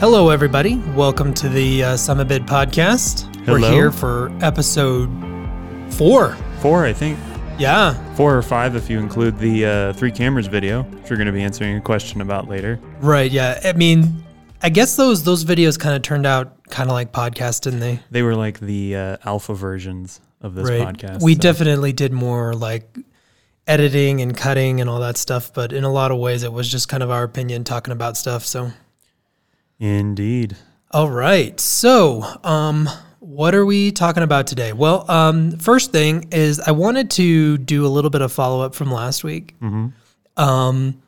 Hello, everybody. Welcome to the uh, Summit podcast. We're here for episode four. Four, I think. Yeah, Four or five if you include the uh, three cameras video, which we're going to be answering a question about later. right. Yeah, I mean, I guess those those videos kind of turned out kind of like podcasts, didn't they? They were like the uh, alpha versions of this right. podcast. we so- definitely did more like editing and cutting and all that stuff, but in a lot of ways, it was just kind of our opinion talking about stuff. So, Indeed. all right. So, um, what are we talking about today? Well, um, first thing is I wanted to do a little bit of follow up from last week. Um,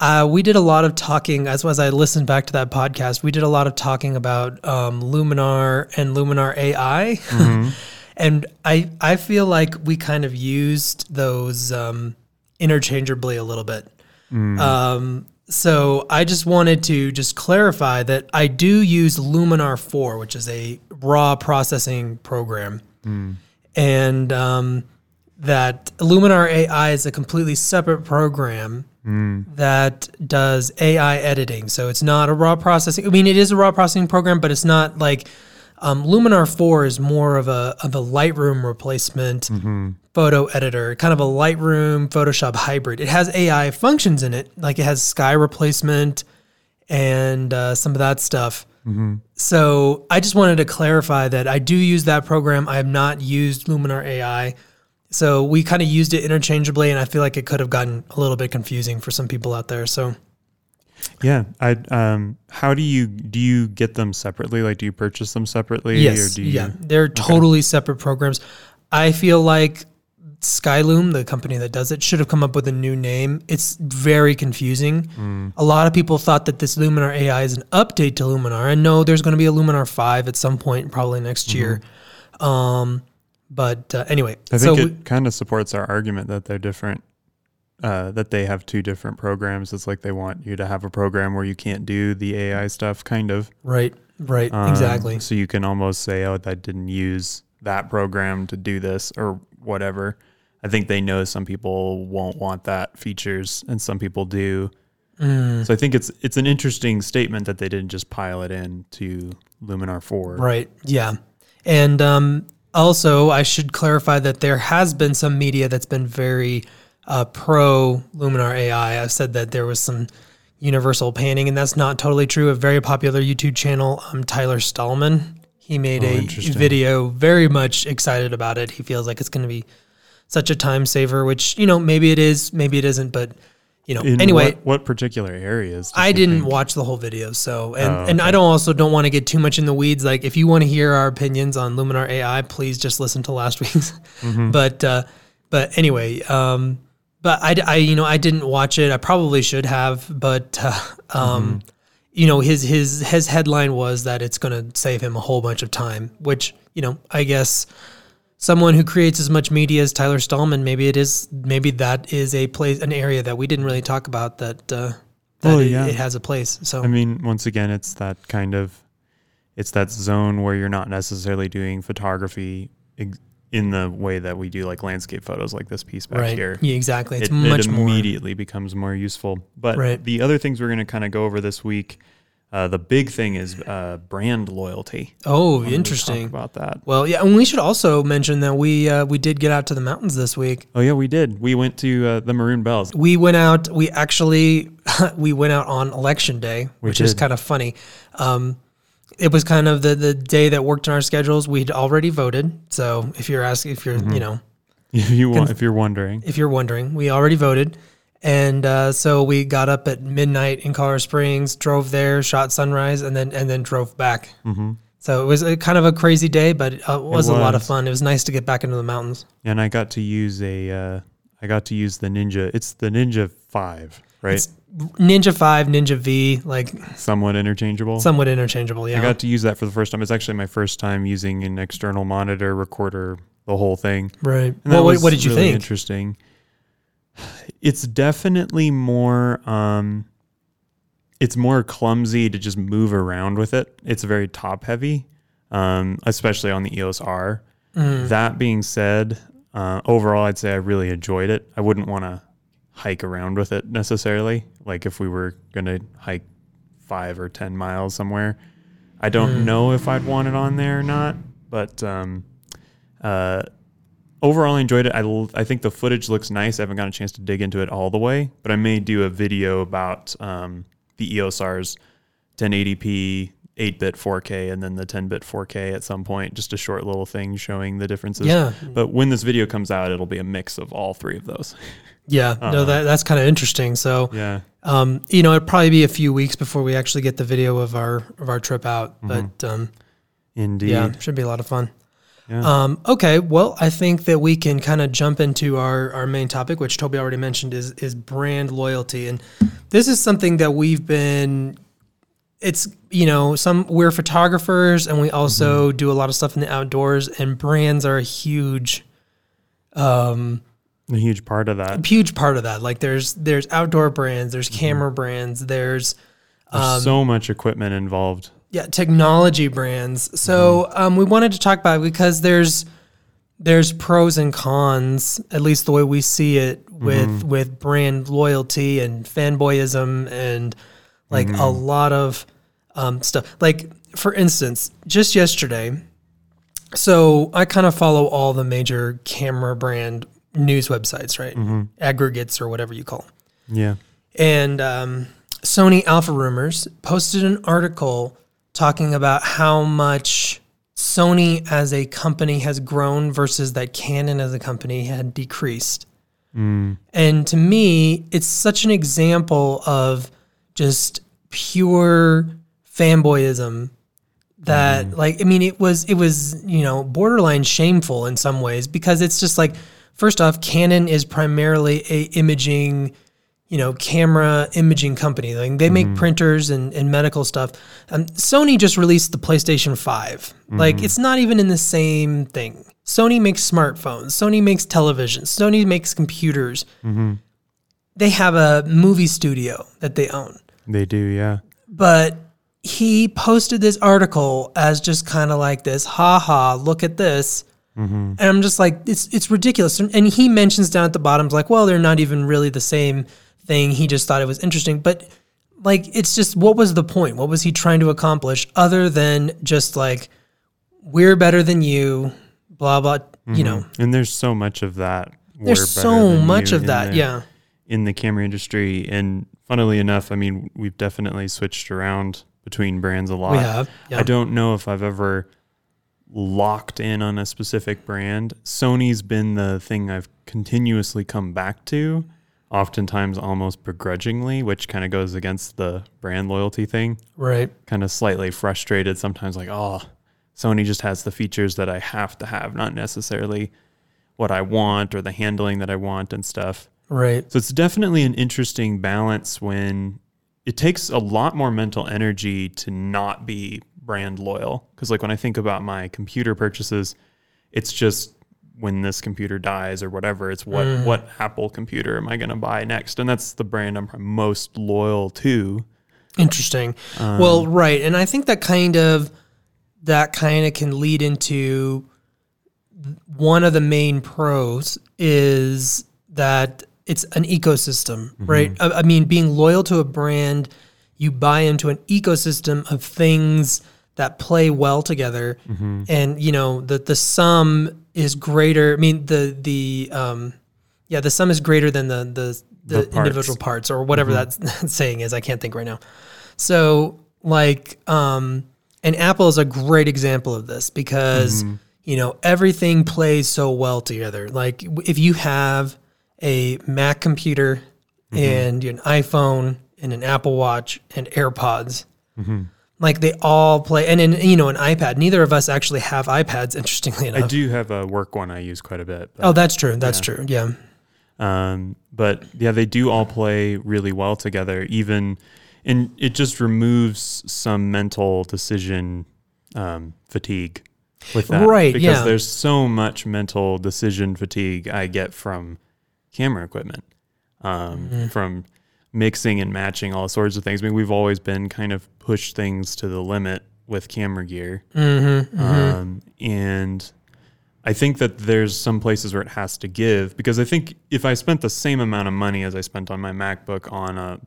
uh, we did a lot of talking as as I listened back to that podcast. We did a lot of talking about um, Luminar and Luminar AI, and I I feel like we kind of used those um, interchangeably a little bit. Um, so I just wanted to just clarify that I do use Luminar 4, which is a raw processing program, and um, that Luminar AI is a completely separate program that does AI editing. So it's not a raw processing. I mean, it is a raw processing program, but it's not like um, Luminar 4 is more of a of a Lightroom replacement photo editor, kind of a Lightroom Photoshop hybrid. It has AI functions in it, like it has sky replacement and uh, some of that stuff. So I just wanted to clarify that I do use that program. I have not used Luminar AI. So we kind of used it interchangeably, and I feel like it could have gotten a little bit confusing for some people out there. So Yeah. I um how do you do you get them separately? Like do you purchase them separately yes, or do you yeah, they're totally separate programs. I feel like Skylum, the company that does it, should have come up with a new name. It's very confusing. Mm. A lot of people thought that this Luminar AI is an update to Luminar, and no, there's going to be a Luminar five at some point, probably next year. Um, but uh, anyway, Mm-hmm. I think we- it kind of supports our argument that they're different uh, that they have two different programs. It's like they want you to have a program where you can't do the AI stuff, kind of. right, right, Um, exactly. So you can almost say, oh, I didn't use that program to do this or whatever. I think they know some people won't want that features and some people do. Mm. So I think it's it's an interesting statement that they didn't just pile it in to Luminar 4. Right. Yeah. And um, also, I should clarify that there has been some media that's been very uh, pro Luminar AI. I've said that there was some universal panning, and that's not totally true. A very popular YouTube channel, um, Tyler Stallman, he made Oh, a video very much excited about it. He feels like it's going to be such a time saver, which, you know, maybe it is, maybe it isn't, but, you know, In anyway. what, what particular areas? I didn't think? watch the whole video, so and Oh, and I don't also don't want to get too much in the weeds. Like if you want to hear our opinions on Luminar AI, please just listen to last week's. Mm-hmm. But uh, but anyway, um, but I, I, you know I didn't watch it. I probably should have, but uh, um, Mm-hmm. you know his his his headline was that it's going to save him a whole bunch of time, which you know I guess someone who creates as much media as Tyler Stallman, maybe it is maybe that is a place an area that we didn't really talk about that uh, that Oh, it, yeah. it has a place. So I mean, once again, it's that kind of, it's that zone where you're not necessarily doing photography ex- in the way that we do like landscape photos, like this piece back right, here. yeah, exactly. It's it, much it more immediately becomes more useful. But Right. the other things we're going to kind of go over this week, uh, the big thing is uh, brand loyalty. Oh, interesting. about that. Well, yeah, and we should also mention that we uh, we did get out to the mountains this week. Oh yeah, we did. We went to uh, the Maroon Bells. We went out. We actually we went out on election day, We which is kind of funny. Um, it was kind of the the day that worked in our schedules. We'd already voted, so if you're asking, if you're Mm-hmm. you know If you want, if you're wondering, if you're wondering, we already voted. And uh, so we got up at midnight in Colorado Springs, drove there, shot sunrise, and then and then drove back. Mm-hmm. So it was a, kind of a crazy day, but uh, it was, a lot of fun. It was nice to get back into the mountains. and I got to use a, uh, I got to use the Ninja. It's the Ninja Five, right? It's Ninja Five, Ninja V, like Somewhat interchangeable. somewhat interchangeable. Yeah, I got to use that for the first time. It's actually my first time using an external monitor, recorder, the whole thing. right. And Well, what, what did you really think? Interesting. It's definitely more. Um, it's more clumsy to just move around with it. It's very top heavy, um, especially on the EOS R. Mm. That being said, uh, overall, I'd say I really enjoyed it. I wouldn't want to hike around with it necessarily. Like if we were going to hike five or ten miles somewhere. I don't know if I'd want it on there or not, but um, uh, overall, I enjoyed it. I, l- I think the footage looks nice. I haven't gotten a chance to dig into it all the way, but I may do a video about um, the EOSR's 1080p, 8-bit 4K, and then the 10-bit 4K at some point. Just a short little thing showing the differences. Yeah. But when this video comes out, it'll be a mix of all three of those. Yeah, no, that that's kind of interesting. So, Yeah. um, you know, it'd probably be a few weeks before we actually get the video of our of our trip out, but um, Indeed. yeah, should be a lot of fun. Yeah. Um, okay, well, I think that we can kind of jump into our, our main topic, which Toby already mentioned, is is brand loyalty, and this is something that we've been. It's you know some we're photographers and we also do a lot of stuff in the outdoors, and brands are a huge um, a huge part of that. A huge part of that. Like there's there's outdoor brands, there's camera brands, there's There's um, so much equipment involved. yeah technology brands. So um, we wanted to talk about it because there's there's pros and cons, at least the way we see it with with brand loyalty and fanboyism and like a lot of um, stuff. Like for instance, just yesterday, so I kind of follow all the major camera brand news websites, right? Mm-hmm. Aggregates or whatever you call them. Yeah. And um, Sony Alpha Rumors posted an article talking about how much Sony as a company has grown versus that Canon as a company had decreased. Mm. And to me, it's such an example of just pure fanboyism that mm-hmm. like I mean it was it was, you know, borderline shameful in some ways because it's just like first off Canon is primarily a imaging you know, camera imaging company. Like they make mm-hmm. printers and, and medical stuff. Um, Sony just released the PlayStation 5. Like mm-hmm. it's not even in the same thing. Sony makes smartphones. Sony makes televisions. Sony makes computers. Mm-hmm. They have a movie studio that they own. They do, yeah. But he posted this article as just kind of like this, ha ha, look at this. Mm-hmm. And I'm just like, it's it's ridiculous. And he mentions down at the bottom, like, well, they're not even really the same thing. He just thought it was interesting. But like, it's just, what was the point? What was he trying to accomplish other than just like, we're better than you, blah, blah, you mm-hmm. know, And there's so much of that. We're there's so much of that. the- Yeah. In the camera industry. And funnily enough, I mean, we've definitely switched around between brands a lot. We have. Yeah. I don't know if I've ever locked in on a specific brand. Sony's been the thing I've continuously come back to, oftentimes almost begrudgingly, which kind of goes against the brand loyalty thing. Right. Kind of slightly frustrated sometimes, like, oh, Sony just has the features that I have to have, not necessarily what I want or the handling that I want and stuff. Right. So it's definitely an interesting balance when it takes a lot more mental energy to not be brand loyal. Because, like, when I think about my computer purchases, it's just when this computer dies or whatever, it's what, what Apple computer am I going to buy next? And that's the brand I'm most loyal to. Interesting. Um, well, right, and I think that kind of that kind of can lead into one of the main pros is that it's an ecosystem, Mm-hmm. right? I, I mean, being loyal to a brand, you buy into an ecosystem of things that play well together, Mm-hmm. and you know that the sum is greater. I mean, the the um, yeah, the sum is greater than the the, the, The parts. individual parts or whatever that that saying is. I can't think right now. So like um and Apple is a great example of this because you know everything plays so well together. Like if you have a Mac computer and an iPhone and an Apple Watch and AirPods, like they all play and then you know an iPad. Neither of us actually have iPads interestingly enough, I do have a work one I use quite a bit. But Oh, that's true. That's true. Yeah. Um, but yeah, they do all play really well together, even, and it just removes some mental decision um, fatigue with that. Right, Because yeah. there's so much mental decision fatigue I get from camera equipment, um, Mm-hmm. from mixing and matching all sorts of things. I mean, we've always been kind of push things to the limit with camera gear. Mm-hmm, Um, and I think that there's some places where it has to give because I think if I spent the same amount of money as I spent on my MacBook on a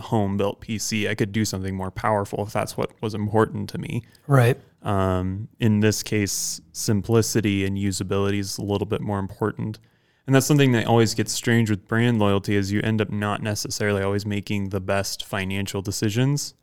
home built PC. I could do something more powerful if that's what was important to me. Right. Um, in this case, simplicity and usability is a little bit more important. And that's something that always gets strange with brand loyalty is you end up not necessarily always making the best financial decisions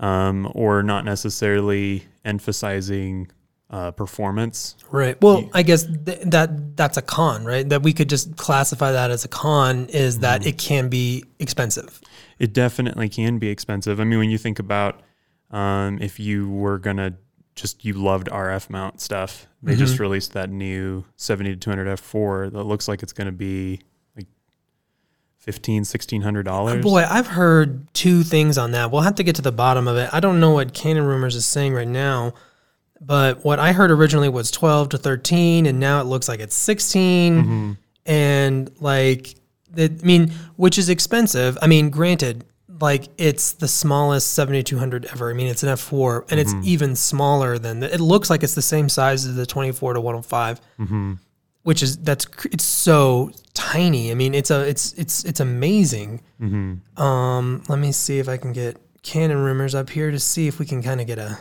um, or not necessarily emphasizing uh, performance. Right. Well, I guess th- that that's a con, right? That we could just classify that as a con is that it can be expensive. It definitely can be expensive. I mean, when you think about um, if you were gonna just you loved RF mount stuff, they just mm-hmm. released that new 70 to 200 f4 that looks like it's gonna be like 15 1600 uh, dollars. Boy, I've heard two things on that. We'll have to get to the bottom of it. I don't know what Canon Rumors is saying right now, but what I heard originally was 12 to 13, and now it looks like it's 16. Mm-hmm. And like, I mean, which is expensive. I mean, granted, like it's the smallest 7200 ever. I mean, it's an F4, and it's even smaller than the, it looks like it's the same size as the 24 to 105 which is that's it's so tiny. I mean, it's a it's it's it's amazing. Um, let me see if I can get Canon rumors up here to see if we can kind of get a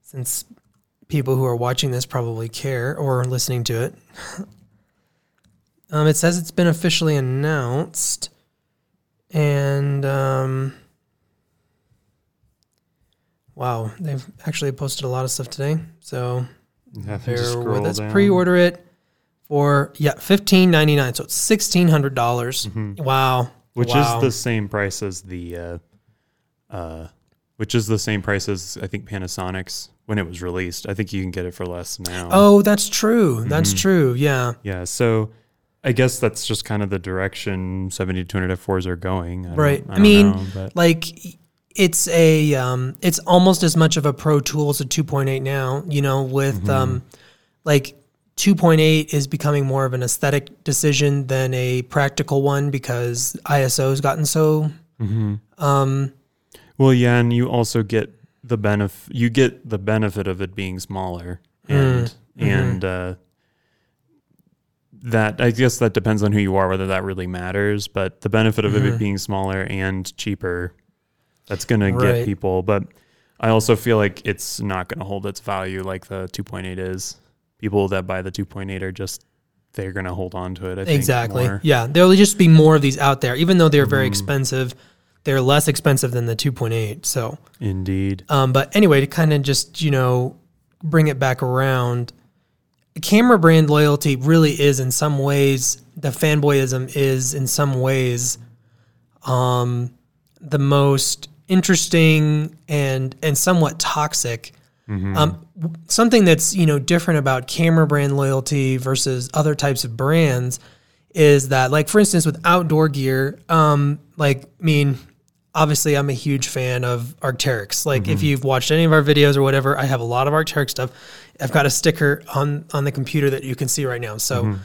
since people who are watching this probably care or listening to it. um, it says it's been officially announced, and um, wow, they've actually posted a lot of stuff today. So bear with us. Pre-order it for yeah, fifteen ninety nine. So it's sixteen hundred dollars. Wow, which Wow. is the same price as the uh, uh, which is the same price as I think Panasonic's when it was released. I think you can get it for less now. Oh, that's true. That's true. Yeah. Yeah, so I guess that's just kind of the direction 70 to 200 F4s are going. I Right. I, I, mean, know, like it's a um, it's almost as much of a Pro Tool as a 2.8 now. You know, with Mm-hmm. um, like 2.8 is becoming more of an aesthetic decision than a practical one because ISO has gotten so. Um, well, yeah, and you also get the benefit. You get the benefit of it being smaller, and and uh, that I guess that depends on who you are whether that really matters. But the benefit of it being smaller and cheaper, that's gonna get people. But I also feel like it's not gonna hold its value like the 2.8 is. People that buy the 2.8 are just they're gonna hold on to it. I think exactly. more. Yeah, there'll just be more of these out there, even though they're very Mm-hmm. expensive. They're less expensive than the 2.8. So. Indeed. Um, but anyway, to kind of just, you know, bring it back around, camera brand loyalty really is in some ways, the fanboyism is in some ways um, the most interesting and and somewhat toxic. Um, something that's you know different about camera brand loyalty versus other types of brands is that like for instance with outdoor gear, um, like I mean, obviously I'm a huge fan of Arcteryx. Like if you've watched any of our videos or whatever, I have a lot of Arcteryx stuff. I've got a sticker on on the computer that you can see right now. So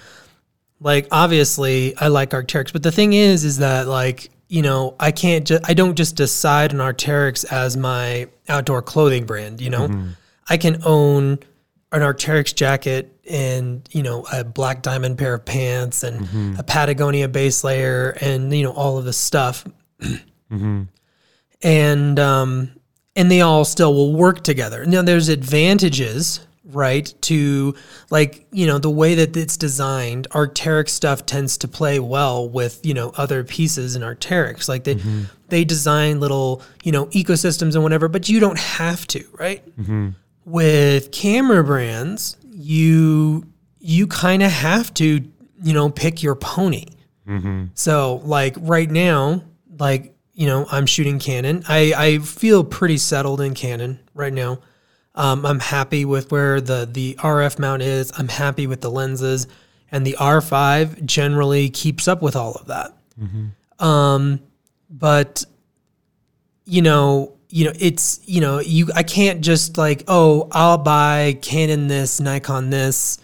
like obviously I like Arcteryx, but the thing is is that like you know I can't just I don't just decide on Arcteryx as my outdoor clothing brand. You know, I can own an Arcteryx jacket and you know a black diamond pair of pants and a Patagonia base layer and you know all of this stuff, and um and they all still will work together. Now there's advantages right to like you know the way that it's designed arcteryx stuff tends to play well with you know other pieces in arcteryx like they mm-hmm. they design little you know ecosystems and whatever but you don't have to right? Mm-hmm. With camera brands you you kind of have to you know pick your pony. Mm-hmm. So like right now like you know i'm shooting canon. I i feel pretty settled in canon right now um, I'm happy with where the the RF mount is. I'm happy with the lenses, and the R5 generally keeps up with all of that. Um, but you know, you know, it's you know, you I can't just like, oh, I'll buy Canon this, Nikon this.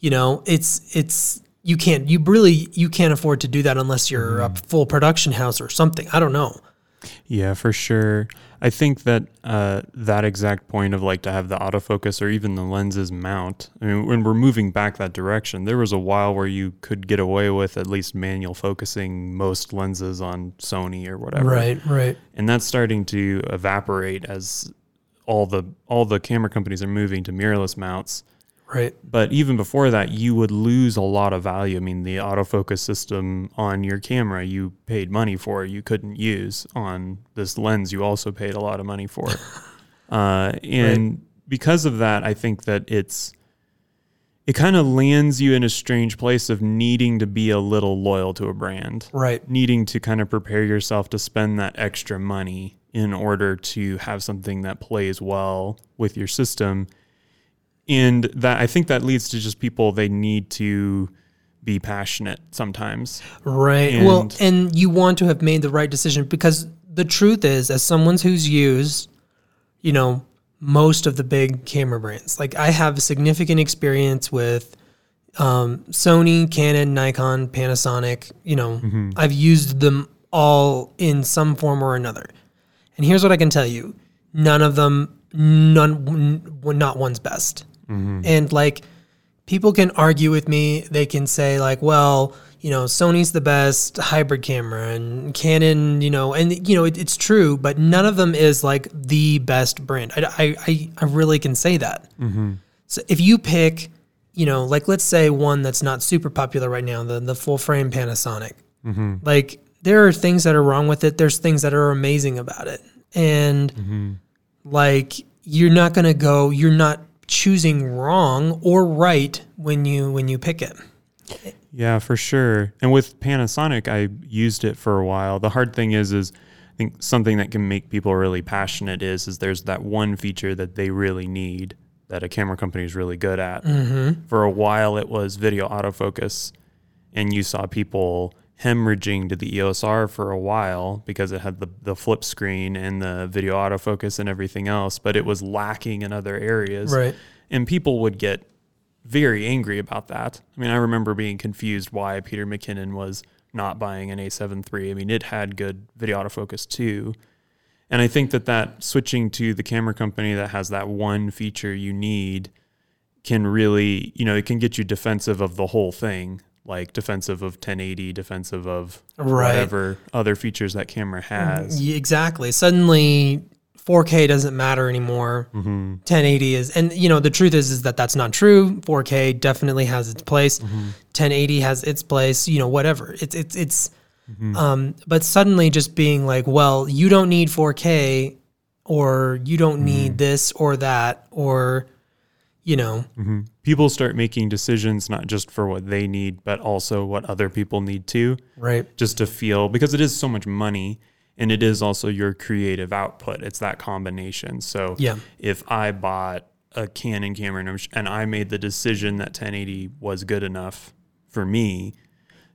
You know, it's it's you can't you really you can't afford to do that unless you're a full production house or something. I don't know. Yeah, for sure. I think that uh, that exact point of like to have the autofocus or even the lenses mount. I mean, when we're moving back that direction, there was a while where you could get away with at least manual focusing most lenses on Sony or whatever. Right, right. And that's starting to evaporate as all the all the camera companies are moving to mirrorless mounts. Right. But even before that, you would lose a lot of value. I mean, the autofocus system on your camera you paid money for, you couldn't use on this lens you also paid a lot of money for. uh, and right. because of that, I think that it's it kind of lands you in a strange place of needing to be a little loyal to a brand. Right. Needing to kind of prepare yourself to spend that extra money in order to have something that plays well with your system and that I think that leads to just people they need to be passionate sometimes. Right. And well, and you want to have made the right decision because the truth is, as someone who's used, you know, most of the big camera brands, like I have significant experience with um, Sony, Canon, Nikon, Panasonic. You know, mm-hmm. I've used them all in some form or another. And here's what I can tell you: none of them, none, not one's best. Mm-hmm. And like people can argue with me. They can say like, well, you know, Sony's the best hybrid camera and Canon, you know, and you know, it, it's true, but none of them is like the best brand. I, I, I really can say that. Mm-hmm. So if you pick, you know, like let's say one that's not super popular right now, the, the full frame Panasonic, mm-hmm. like there are things that are wrong with it. There's things that are amazing about it. And mm-hmm. like, you're not going to go, you're not choosing wrong or right when you when you pick it. Yeah, for sure. And with Panasonic, I used it for a while. The hard thing is, is I think something that can make people really passionate is, is there's that one feature that they really need that a camera company is really good at. Mm-hmm. For a while, it was video autofocus, and you saw people hemorrhaging to the EOS R for a while because it had the, the flip screen and the video autofocus and everything else, but it was lacking in other areas. Right. And people would get very angry about that. I mean, I remember being confused why Peter McKinnon was not buying an A7 III. I mean, it had good video autofocus too. And I think that that switching to the camera company that has that one feature you need can really, you know, it can get you defensive of the whole thing like defensive of 1080, defensive of right. whatever other features that camera has. Exactly. Suddenly 4K doesn't matter anymore. Mm-hmm. 1080 is, and you know, the truth is, is that that's not true. 4K definitely has its place. Mm-hmm. 1080 has its place. You know, whatever. It's it's it's. Mm-hmm. Um, but suddenly, just being like, well, you don't need 4K, or you don't need mm-hmm. this or that, or you know. Mm-hmm. People start making decisions not just for what they need, but also what other people need too. Right. Just to feel, because it is so much money and it is also your creative output. It's that combination. So yeah. if I bought a Canon camera and I made the decision that 1080 was good enough for me,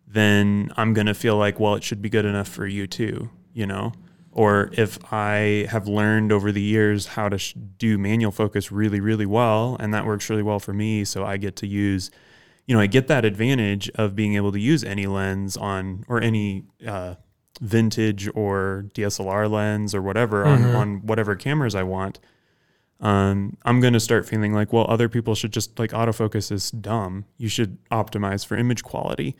then I'm going to feel like, well, it should be good enough for you too, you know? Or if I have learned over the years how to sh- do manual focus really, really well, and that works really well for me, so I get to use, you know, I get that advantage of being able to use any lens on or any uh, vintage or DSLR lens or whatever mm-hmm. on, on whatever cameras I want. Um, I'm going to start feeling like, well, other people should just like autofocus is dumb. You should optimize for image quality.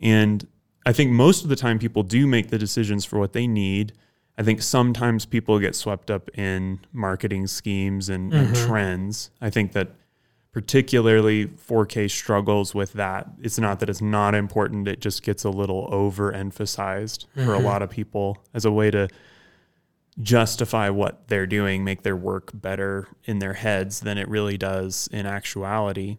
And I think most of the time people do make the decisions for what they need I think sometimes people get swept up in marketing schemes and, mm-hmm. and, trends. I think that particularly 4K struggles with that. It's not that it's not important, it just gets a little overemphasized mm-hmm. for a mm-hmm. lot of people as a way to justify what they're doing, make their work better in their heads than it really does in actuality.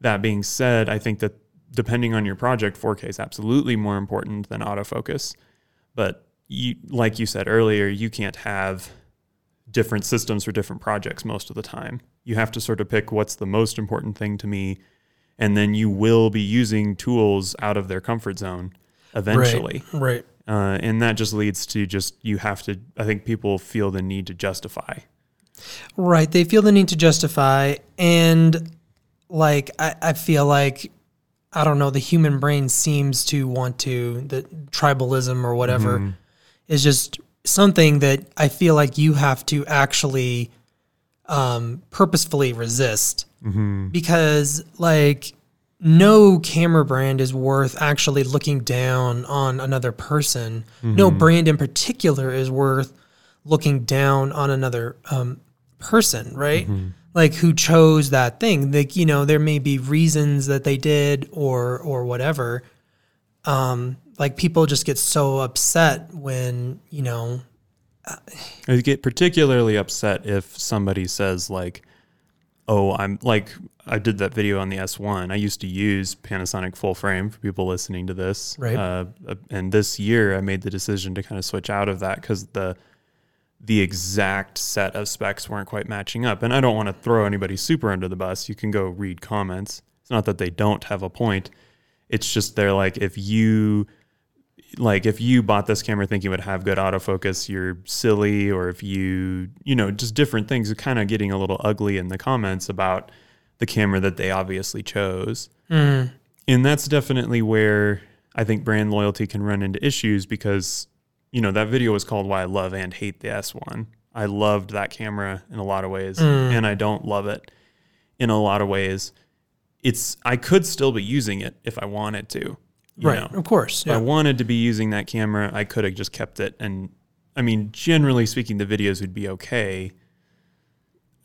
That being said, I think that depending on your project, 4K is absolutely more important than autofocus. But you like you said earlier, you can't have different systems for different projects most of the time. You have to sort of pick what's the most important thing to me, and then you will be using tools out of their comfort zone eventually. Right. right. Uh, and that just leads to just you have to. I think people feel the need to justify. Right. They feel the need to justify, and like I, I feel like I don't know. The human brain seems to want to the tribalism or whatever. Mm-hmm is just something that I feel like you have to actually um, purposefully resist because like no camera brand is worth actually looking down on another person. No brand in particular is worth looking down on another um, person, right? Like who chose that thing. Like, you know, there may be reasons that they did or or whatever. Um, like people just get so upset when, you know, I get particularly upset if somebody says like, "Oh, I'm like I did that video on the S1. I used to use Panasonic full frame for people listening to this, Right. Uh, uh, and this year I made the decision to kind of switch out of that because the the exact set of specs weren't quite matching up. And I don't want to throw anybody super under the bus. You can go read comments. It's not that they don't have a point. It's just they're like if you like if you bought this camera thinking it would have good autofocus, you're silly, or if you, you know, just different things are kind of getting a little ugly in the comments about the camera that they obviously chose. Mm-hmm. And that's definitely where I think brand loyalty can run into issues because, you know, that video was called Why I Love and Hate the S1. I loved that camera in a lot of ways, mm. and I don't love it in a lot of ways. It's I could still be using it if I wanted to. Right, know. of course. If I wanted to be using that camera, I could have just kept it. And I mean, generally speaking, the videos would be okay.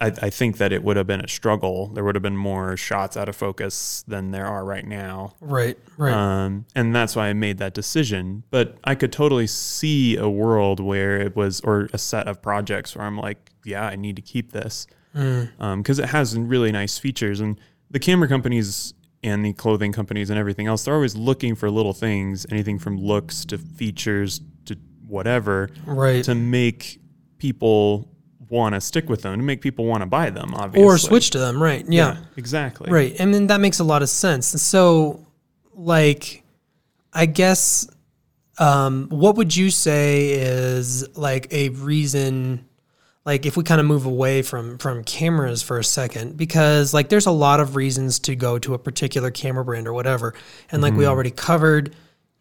I, I think that it would have been a struggle. There would have been more shots out of focus than there are right now. Right, right. Um, and that's why I made that decision. But I could totally see a world where it was, or a set of projects where I'm like, yeah, I need to keep this because it has really nice features. And the camera companies and the clothing companies and everything else, they're always looking for little things, anything from looks to features to whatever, right. to make people want to stick with them, to make people want to buy them, obviously. or switch to them, right? yeah. exactly. Right. And then that makes a lot of sense. So, like, I guess, um, what would you say is like a reason, like, if we kind of move away from from cameras for a second, because like there's a lot of reasons to go to a particular camera brand or whatever, and like we mm-hmm. already covered.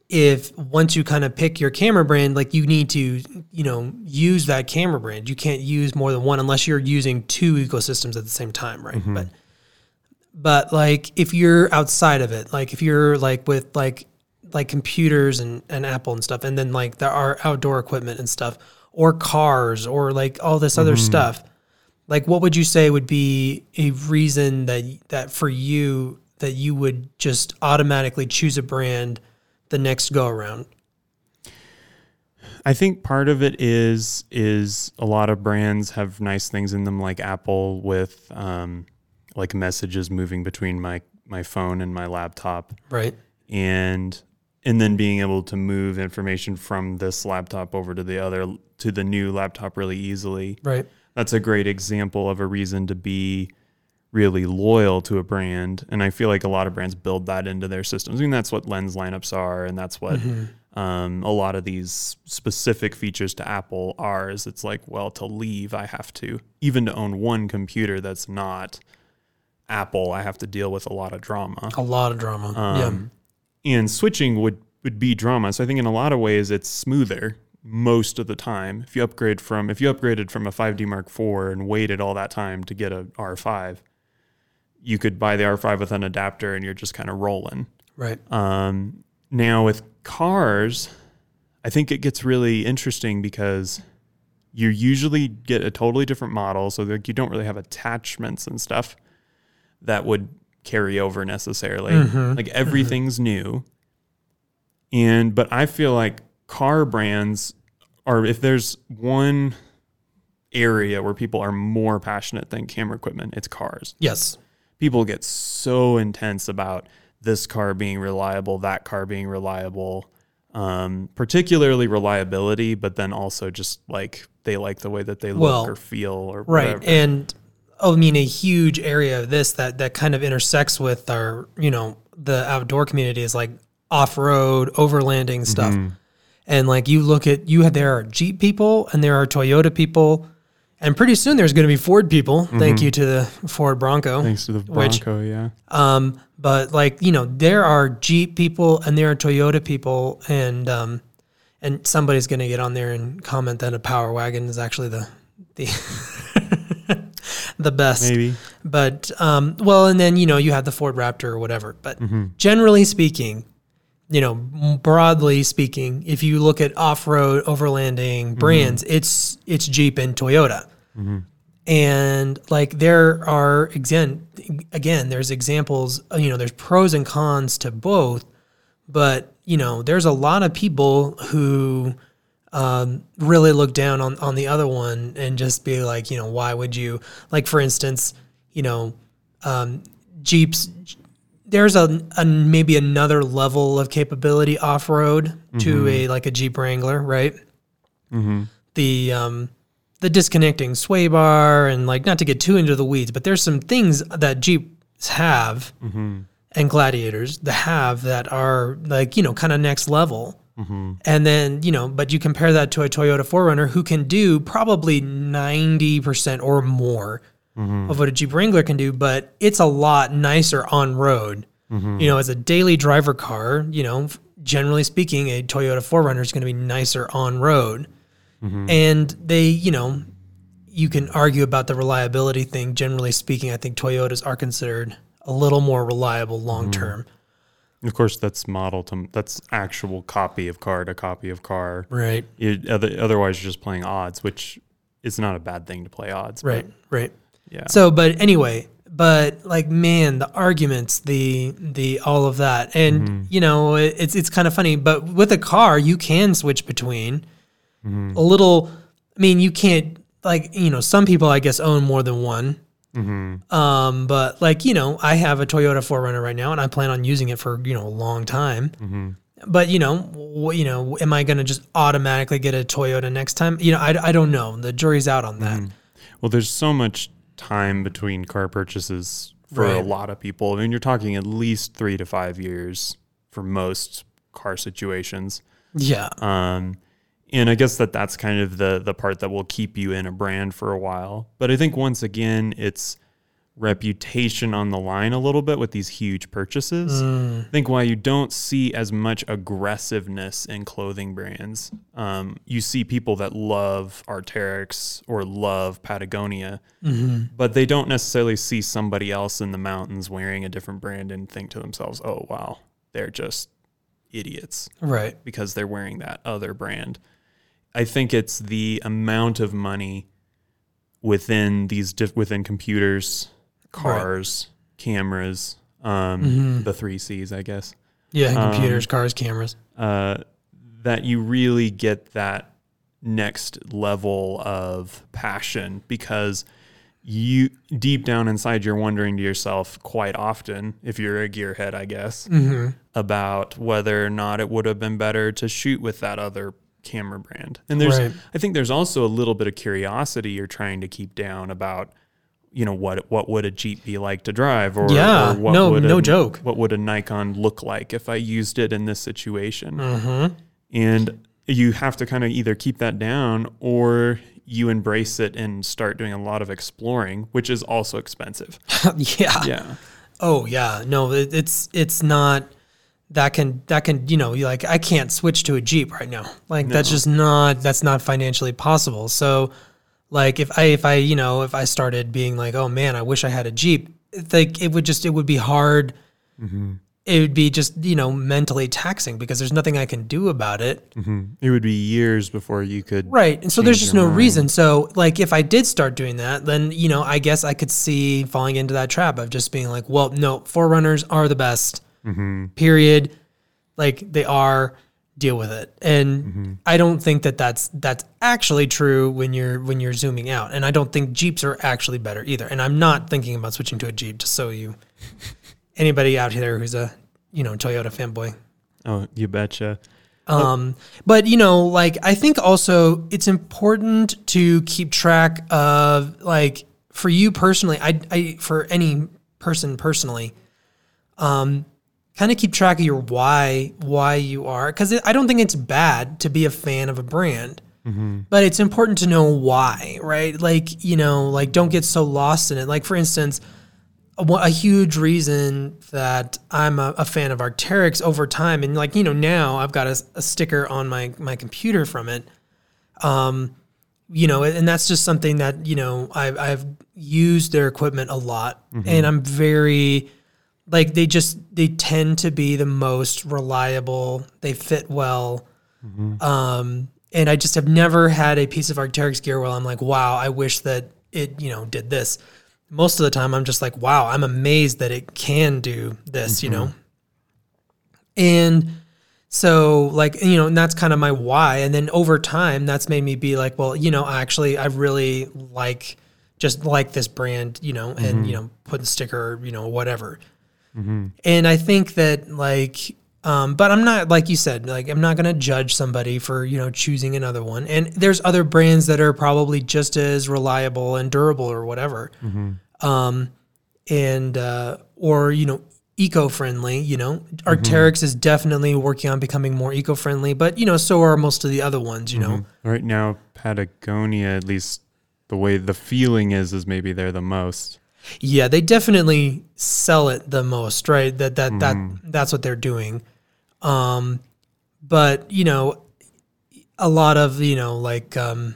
If once you kind of pick your camera brand, like you need to, you know, use that camera brand. You can't use more than one unless you're using two ecosystems at the same time, right? Mm-hmm. But but like if you're outside of it like if you're like with like like computers and, and apple and stuff and then like there are outdoor equipment and stuff or cars or like all this other stuff like what would you say would be a reason that that for you that you would just automatically choose a brand the next go around? I think part of it is is a lot of brands have nice things in them, like Apple with um, like messages moving between my my phone and my laptop, right. And and then being able to move information from this laptop over to the other to the new laptop really easily. right That's a great example of a reason to be really loyal to a brand, and I feel like a lot of brands build that into their systems. I mean, that's what lens lineups are, and that's what um, a lot of these specific features to Apple are. Is it's like, well, to leave, I have to even to own one computer that's not Apple, I have to deal with a lot of drama. a lot of drama Um, And switching would would be drama. So I think in a lot of ways it's smoother most of the time. If you upgrade from if you upgraded from a 5D Mark IV and waited all that time to get a R5, you could buy the R5 with an adapter and you're just kind of rolling. right Um, now with cars, I think it gets really interesting because you usually get a totally different model, so like you don't really have attachments and stuff that would carry over necessarily. Like everything's new. And but I feel like car brands are if there's one area where people are more passionate than camera equipment, it's cars yes people get so intense about this car being reliable, that car being reliable, um, particularly reliability, but then also just like they like the way that they look Well, or feel or right whatever. and i mean a huge area of this that that kind of intersects with our you know the outdoor community is like off-road overlanding stuff. And like you look at you there are jeep people and there are toyota people. And pretty soon there's going to be ford people. Thank you to the ford bronco Thanks to the which- Bronco, yeah. um, but like you know, there are Jeep people and there are Toyota people, and um, and somebody's going to get on there and comment that a power wagon is actually the the the best. Maybe. But um, well, and then you know you have the Ford Raptor or whatever. But Mm-hmm. generally speaking, you know, broadly speaking, if you look at off-road overlanding Mm-hmm. brands, it's it's Jeep and Toyota. And like there are again, again, there's examples. You know, there's pros and cons to both, but you know, there's a lot of people who um, really look down on, on the other one and just be like, you know, why would you? Like, for instance, you know, um, Jeeps, there's a, a maybe another level of capability off road to a like a Jeep Wrangler, right? The um, the disconnecting sway bar and like not to get too into the weeds, but there's some things that Jeeps have and Gladiators that have that are like you know kind of next level. Mm-hmm. And then, you know, but you compare that to a Toyota 4Runner who can do probably 90% or more mm-hmm. of what a Jeep Wrangler can do, but it's a lot nicer on road. Mm-hmm. You know, as a daily driver car, you know, generally speaking, a Toyota 4Runner is going to be nicer on road. And they, you know, you can argue about the reliability thing. Generally speaking, I think Toyotas are considered a little more reliable long term. Of course, that's model to that's actual copy of car to copy of car. Right. You, other, otherwise, you're just playing odds, which is not a bad thing to play odds. but Right. Right. yeah. So, but anyway, but like, man, the arguments, the the all of that, and mm-hmm. you know, it, it's it's kind of funny. But with a car, you can switch between mm-hmm. a little. I mean, you can't like you know, some people I guess own more than one. Um, but like you know, I have a Toyota 4Runner right now, and I plan on using it for you know a long time. But you know, wh- you know, am I going to just automatically get a Toyota next time? You know, I, I don't know. The jury's out on that. Well, there's so much time between car purchases for a lot of people. I mean, you're talking at least three to five years for most car situations. Yeah. Um, and I guess that that's kind of the the part that will keep you in a brand for a while. But I think once again, it's reputation on the line a little bit with these huge purchases. I think why you don't see as much aggressiveness in clothing brands. Um, you see people that love Arc'teryx or love Patagonia, but they don't necessarily see somebody else in the mountains wearing a different brand and think to themselves, "Oh wow, they're just idiots." Right. because they're wearing that other brand. I think it's the amount of money within these diff- within computers, cars, cameras, um, the three C's, I guess, Yeah, Um, computers, cars, cameras. uh, that you really get that next level of passion because you deep down inside you're wondering to yourself quite often if you're a gearhead i guess about whether or not it would have been better to shoot with that other camera brand and there's Right. i think there's also a little bit of curiosity you're trying to keep down about you know what what would a jeep be like to drive or, Yeah, or what no- would no a, joke. what would a nikon look like if i used it in this situation Mm-hmm. and you have to kind of either keep that down or you embrace it and start doing a lot of exploring, which is also expensive. yeah. Yeah. Oh yeah. No, it, it's it's not that can that can you know you like I can't switch to a Jeep right now. Like that's just not that's not financially possible. So like if I if I you know if I started being like oh man I wish I had a Jeep, it's like it would just it would be hard. Mm-hmm. It would be just you know mentally taxing because there's nothing I can do about it. Mm-hmm. It would be years before you could. Right. And so there's just no mind. reason. So like if I did start doing that, then you know, I guess I could see falling into that trap of just being like, well, no, 4Runners are the best. Period. Like they are deal with it. And I don't think that that's that's actually true when you're when you're zooming out. And I don't think Jeeps are actually better either. And I'm not thinking about switching to a Jeep just so you anybody out here who's a, you know, Toyota fanboy Oh, you betcha. um, but you know, like I think also it's important to keep track of like for you personally, I, I for any person personally, um, kind of keep track of your why why you are because I don't think it's bad to be a fan of a brand. But it's important to know why, right? Like, you know, like don't get so lost in it. Like, for instance, a, a huge reason that I'm a, a, fan of Arc'teryx over time, and like you know now I've got a, a sticker on my my computer from it. Um, you know, and that's just something that you know I've I've used their equipment a lot, mm-hmm. and I'm very like they just they tend to be the most reliable. They fit well. Mm-hmm. Um, and I just have never had a piece of Arc'teryx gear where I'm like, wow, I wish that it, you know, did this. Most of the time I'm just like, wow, I'm amazed that it can do this, mm-hmm. you know? And so like, you know, and that's kind of my why. And then over time that's made me be like, well, you know, actually I really like just like this brand, you know, and mm-hmm. you know, put the sticker, you know, whatever. Mm-hmm. And I think that like um, but I'm not like you said, like I'm not gonna judge somebody for you know choosing another one. And there's other brands that are probably just as reliable and durable or whatever. Mm-hmm. Um, and uh, or you know eco-friendly. You know, Arc'teryx mm-hmm. is definitely working on becoming more eco-friendly, but you know so are most of the other ones. You mm-hmm. know, right now Patagonia, at least the way the feeling is, is maybe they're the most. Yeah, they definitely sell it the most, right? That that mm. that mm-hmm. that's what they're doing. Um, but you know, a lot of you know, like um,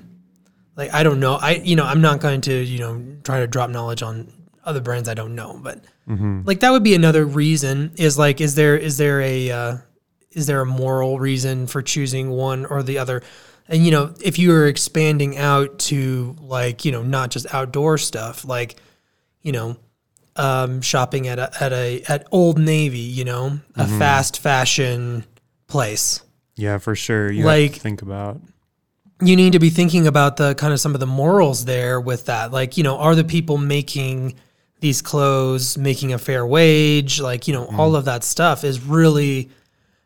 like I don't know, I you know, I'm not going to you know try to drop knowledge on other brands I don't know, but mm-hmm. like that would be another reason. Is like, is there is there a uh, is there a moral reason for choosing one or the other? And you know, if you are expanding out to like you know not just outdoor stuff, like you know, um, shopping at a, at a at Old Navy, you know, a mm-hmm. fast fashion place. Yeah, for sure. You like think about. You need to be thinking about the kind of some of the morals there with that. Like, you know, are the people making these clothes making a fair wage? Like, you know, mm. all of that stuff is really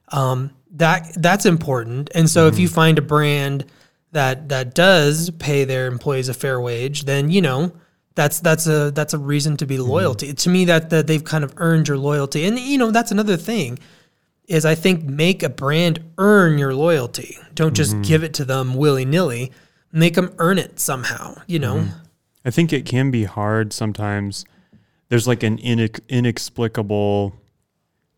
um, that that's important. And so, mm. if you mm-hmm. find a brand that that does pay their employees a fair wage, then you know that's that's a that's a reason to be mm-hmm. loyalty. Mm-hmm. To me, that that they've kind of earned your loyalty, and you know that's another thing is I think make a brand earn your loyalty. Don't just mm-hmm. give it to them willy nilly. Make them earn it somehow. You know. Mm-hmm. I think it can be hard sometimes. There's like an inex- inexplicable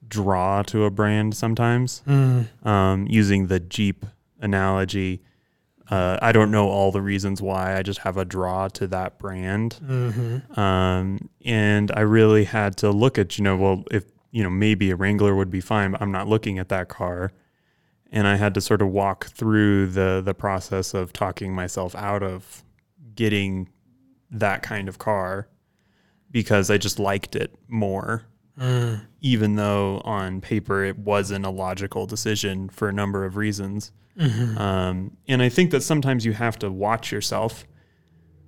draw to a brand sometimes. Mm. Um, using the Jeep analogy, uh, I don't know all the reasons why. I just have a draw to that brand. Mm-hmm. Um, and I really had to look at, you know, well, if, you know, maybe a Wrangler would be fine, but I'm not looking at that car. And I had to sort of walk through the the process of talking myself out of getting that kind of car because I just liked it more. Mm. Even though on paper it wasn't a logical decision for a number of reasons. Mm-hmm. Um, and I think that sometimes you have to watch yourself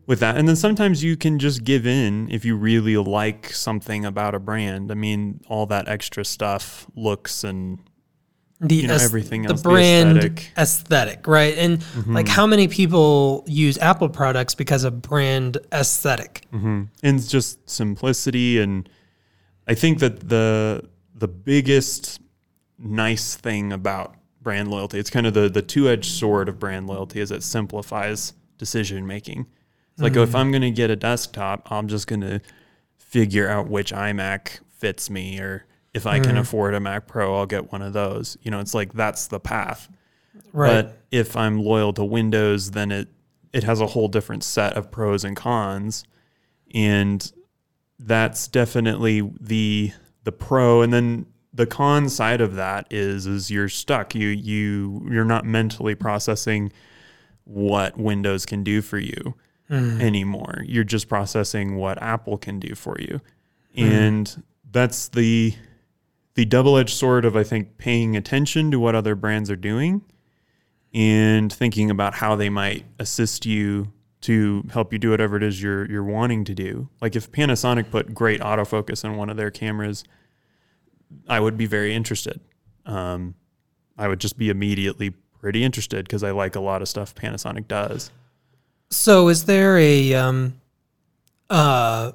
with that. And then sometimes you can just give in if you really like something about a brand. I mean, all that extra stuff, looks and the you know, everything the else, brand the aesthetic. aesthetic, right? And mm-hmm. like how many people use Apple products because of brand esthetic mm-hmm. And just simplicity and I think that the the biggest nice thing about brand loyalty. It's kind of the the two edged sword of brand loyalty is it simplifies decision making. It's like mm-hmm. if I'm going to get a desktop, I'm just going to figure out which iMac fits me, or if I mm-hmm. can afford a Mac Pro, I'll get one of those. You know, it's like that's the path. Right. But if I'm loyal to Windows, then it it has a whole different set of pros and cons, and that's definitely the the pro. And then the con side of that is is you're stuck. You you you're not mentally processing what Windows can do for you mm. anymore. You're just processing what Apple can do for you. Mm. And that's the the double-edged sword of I think paying attention to what other brands are doing and thinking about how they might assist you to help you do whatever it is you're you're wanting to do. Like if Panasonic put great autofocus on one of their cameras, I would be very interested. Um, I would just be immediately pretty interested because I like a lot of stuff Panasonic does. So, is there a um, uh,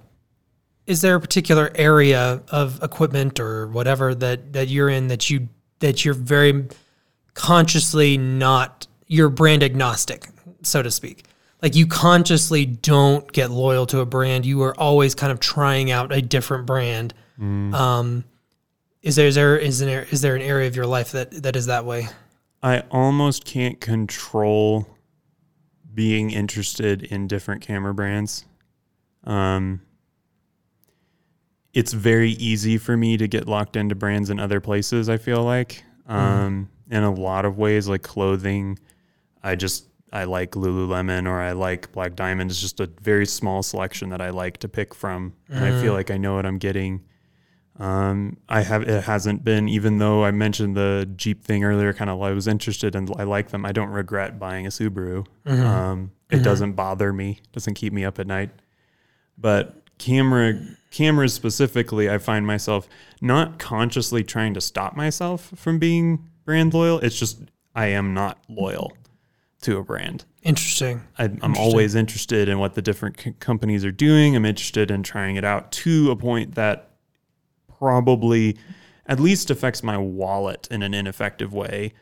is there a particular area of equipment or whatever that that you're in that you that you're very consciously not you're brand agnostic, so to speak? like you consciously don't get loyal to a brand. You are always kind of trying out a different brand. Um, is there is there is there is there an area of your life that that is that way? I almost can't control being interested in different camera brands. Um, it's very easy for me to get locked into brands in other places. I feel like, um, in a lot of ways, like clothing, I just I like Lululemon or I like Black Diamond. It's just a very small selection that I like to pick from, and I feel like I know what I'm getting. Um, I have it hasn't been even though I mentioned the Jeep thing earlier. Kind of I was interested and I like them. I don't regret buying a Subaru. Um, it doesn't bother me. Doesn't keep me up at night. But camera cameras specifically, I find myself not consciously trying to stop myself from being brand loyal. It's just I am not loyal to a brand. Interesting. I, I'm always interested in what the different c- companies are doing. I'm interested in trying it out to a point that probably at least affects my wallet in an ineffective way.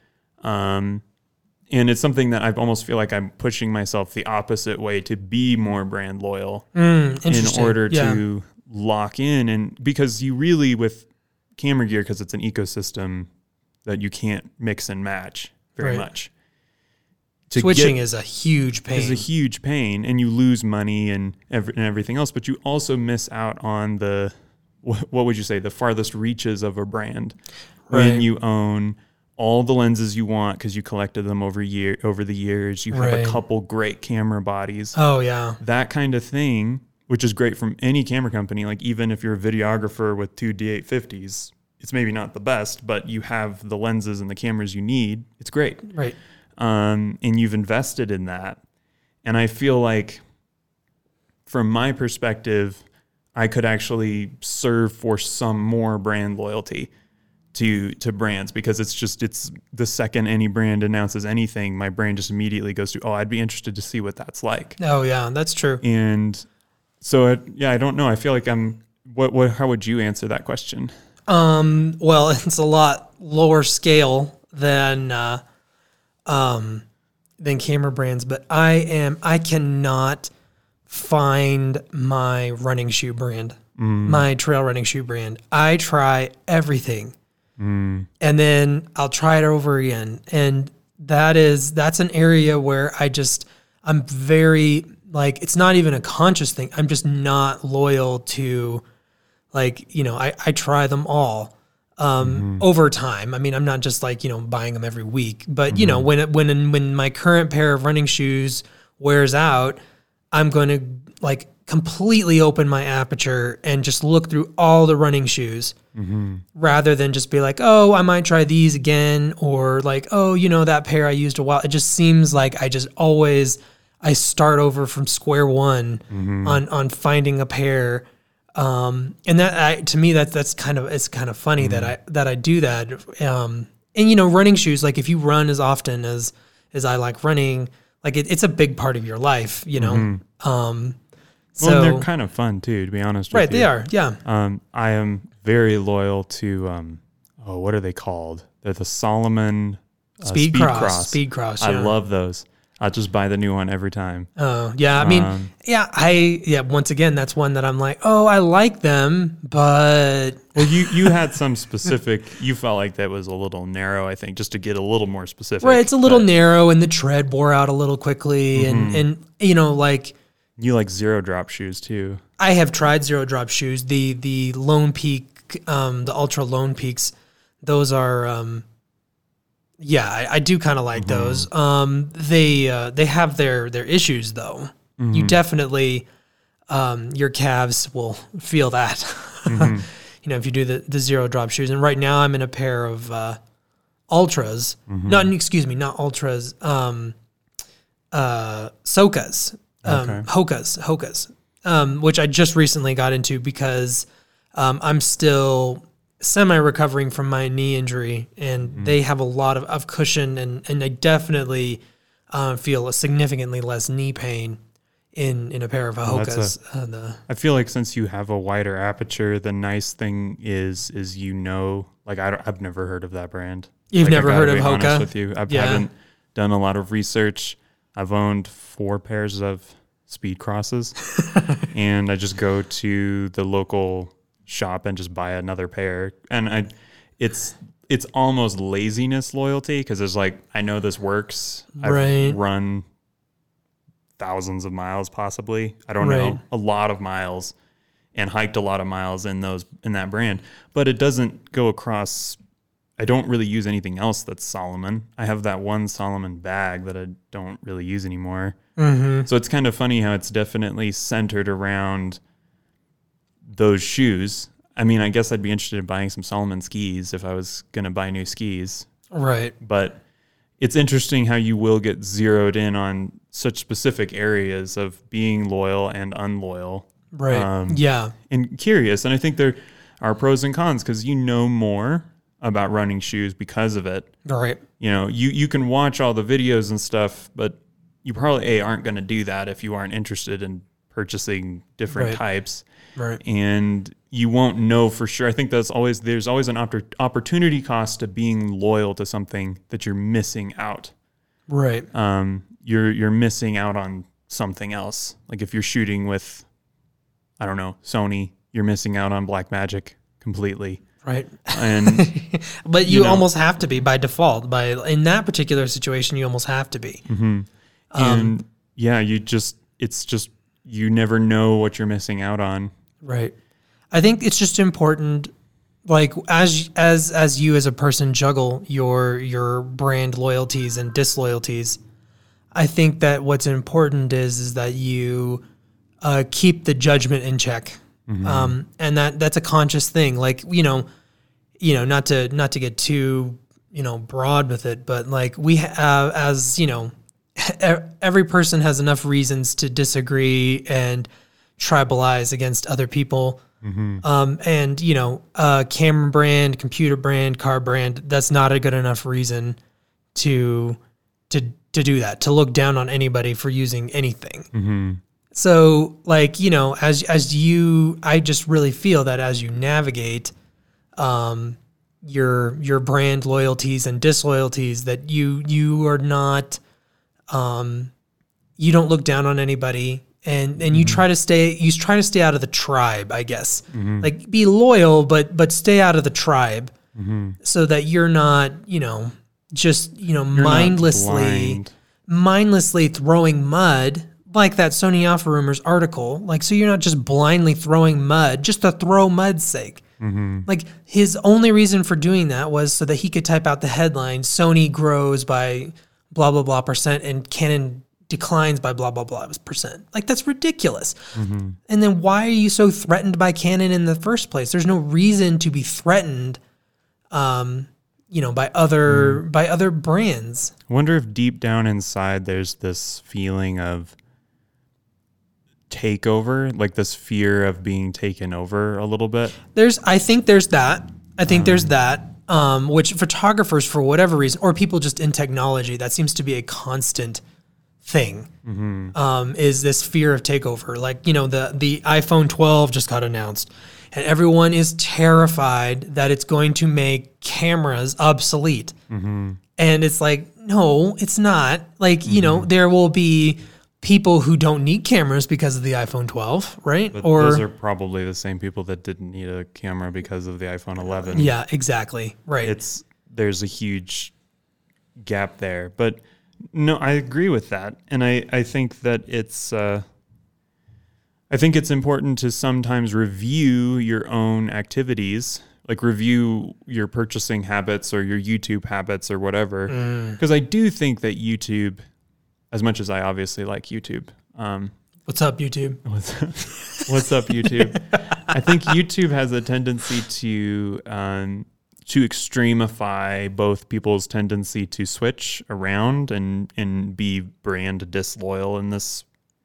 Um, and it's something that I almost feel like I'm pushing myself the opposite way to be more brand loyal Mm, in order Yeah. to lock in. And because you really, with camera gear, because it's an ecosystem that you can't mix and match very Right. much. To switching is a huge pain. is a huge pain and you lose money and, every, and everything else but you also miss out on the what would you say the farthest reaches of a brand Right. when you own all the lenses you want because you collected them over year over the years you have Right. a couple great camera bodies oh yeah. that kind of thing which is great from any camera company like even if you're a videographer with two D850s it's maybe not the best but you have the lenses and the cameras you need it's great Right. um, and you've invested in that. And I feel like, from my perspective, I could actually serve for some more brand loyalty to to brands because it's just it's the second any brand announces anything, my brain just immediately goes to oh, I'd be interested to see what that's like. Oh yeah, that's true. And so it, yeah, I don't know. I feel like I'm. What what? How would you answer that question? Um, well, it's a lot lower scale than uh, um, than camera brands, but I am I cannot find my running shoe brand, mm. my trail running shoe brand. I try everything, mm. and then I'll try it over again, and that is that's an area where I just I'm very like it's not even a conscious thing. I'm just not loyal to like you know I, I try them all um, mm-hmm. over time. I mean i'm not just like you know buying them every week but you know mm-hmm. when it, when when my current pair of running shoes wears out i'm going to like completely open my aperture and just look through all the running shoes rather than just be like oh i might try these again or like oh you know that pair i used a while it just seems like i just always i start over from square one on on finding a pair. Um, and that I, to me that that's kind of it's kind of funny that I that I do that. Um, and you know, running shoes like if you run as often as as I like running, like it, it's a big part of your life. You know, um, Well, and so they're kind of fun too, to be honest. with right, you. they are. Yeah, Um, I am very loyal to um, oh, what are they called? They're the Salomon uh, speed, cross, speed cross. I love those. I'll just buy the new one every time. Oh yeah, I mean, Um, yeah, I yeah. Once again, that's one that I'm like, oh, I like them, but Well, you you had some specific. You felt like that was a little narrow. I think just to get a little more specific. right, it's a little but narrow, and the tread wore out a little quickly, and Mm-hmm. and you know, like You like zero drop shoes too. I have tried zero drop shoes. The the Lone Peak, um, the Altra Lone Peaks, those are, um, yeah, I, I do kind of like those. Um, they uh, they have their their issues though. You definitely, um, your calves will feel that. you know, if you do the the zero drop shoes. And right now, I'm in a pair of uh, Altras. Not excuse me, not Altras. Um, uh, Sokas, um, Okay. Hokas, Hokas, um, which I just recently got into because um, I'm still semi recovering from my knee injury, and they have a lot of, of cushion, and and I definitely uh, feel a significantly less knee pain in in a pair of Hokas. uh, the I feel like since you have a wider aperture, the nice thing is is you know, like I don't, I've never heard of that brand. You've Like, never heard of Hoka? With you, I Yeah. haven't done a lot of research. I've owned four pairs of speed crosses, and I just go to the local shop and just buy another pair. And I, it's it's almost laziness loyalty because it's like I know this works. I've Right. run thousands of miles, possibly. I don't Right. know, a lot of miles, and hiked a lot of miles in those in that brand. But it doesn't go across. I don't really use anything else that's Salomon. I have that one Salomon bag that I don't really use anymore. Mm-hmm. So it's kind of funny how it's definitely centered around those shoes. I mean, I guess I'd be interested in buying some Salomon skis if I was going to buy new skis, Right. but it's interesting how you will get zeroed in on such specific areas of being loyal and unloyal Right. Um, yeah. and curious. And I think there are pros and cons because you know more about running shoes because of it. Right. You know, you, you can watch all the videos and stuff, but you probably A, aren't going to do that if you aren't interested in purchasing different Right. types Right. and you won't know for sure. I think that's always there's always an oppor- opportunity cost to being loyal to something that you're missing out. Right. Um, you're you're missing out on something else. Like if you're shooting with, I don't know, Sony, you're missing out on Blackmagic completely. Right. And But you, You know. almost have to be by default. By in that particular situation, you almost have to be. Um, and yeah, you just it's just you never know what you're missing out on. Right. I think it's just important like as as as you as a person juggle your your brand loyalties and disloyalties. I think that what's important is is that you uh, keep the judgment in check. Um, and that that's a conscious thing. Like, you know, you know, not to not to get too, you know, broad with it, but like we have as, you know, every person has enough reasons to disagree and tribalize against other people. Um, and you know, uh, camera brand, computer brand, car brand, that's not a good enough reason to to to do that, to look down on anybody for using anything. So like, you know, as as you I just really feel that as you navigate um your your brand loyalties and disloyalties that you you are not um you don't look down on anybody and and you mm-hmm. try to stay you try to stay out of the tribe i guess. Mm-hmm. Like be loyal but but stay out of the tribe mm-hmm. so that you're not you know just you know You're mindlessly mindlessly throwing mud like that Sony Alpha Rumors article. Like, so you're not just blindly throwing mud just to throw mud's sake. Like, his only reason for doing that was so that he could type out the headline Sony grows by blah, blah, blah percent and Canon declines by blah, blah, blah percent. Like, that's ridiculous. And then why are you so threatened by Canon in the first place? There's no reason to be threatened. Um, you know, by other by other brands. I wonder if deep down inside there's this feeling of takeover, like this fear of being taken over a little bit. There's, I think there's that. I think there's that. Um, which photographers, for whatever reason, or people just in technology, that seems to be a constant thing. Mm-hmm. Um, is this fear of takeover? Like you know, the the iPhone 12 just got announced, and everyone is terrified that it's going to make cameras obsolete. Mm-hmm. And it's like, no, it's not. Like you know, mm-hmm. there will be people who don't need cameras because of the iPhone 12, right? But or those are probably the same people that didn't need a camera because of the iPhone 11. yeah, exactly, right. It's there's a huge gap there. But no, I agree with that. And I, I think that it's uh, I think it's important to sometimes review your own activities, like review your purchasing habits or your YouTube habits or whatever. Because I do think that YouTube, as much as I obviously like YouTube, um, What's up, YouTube? What's What's up, YouTube? I think YouTube has a tendency to um, to extremify both people's tendency to switch around and and be brand disloyal in this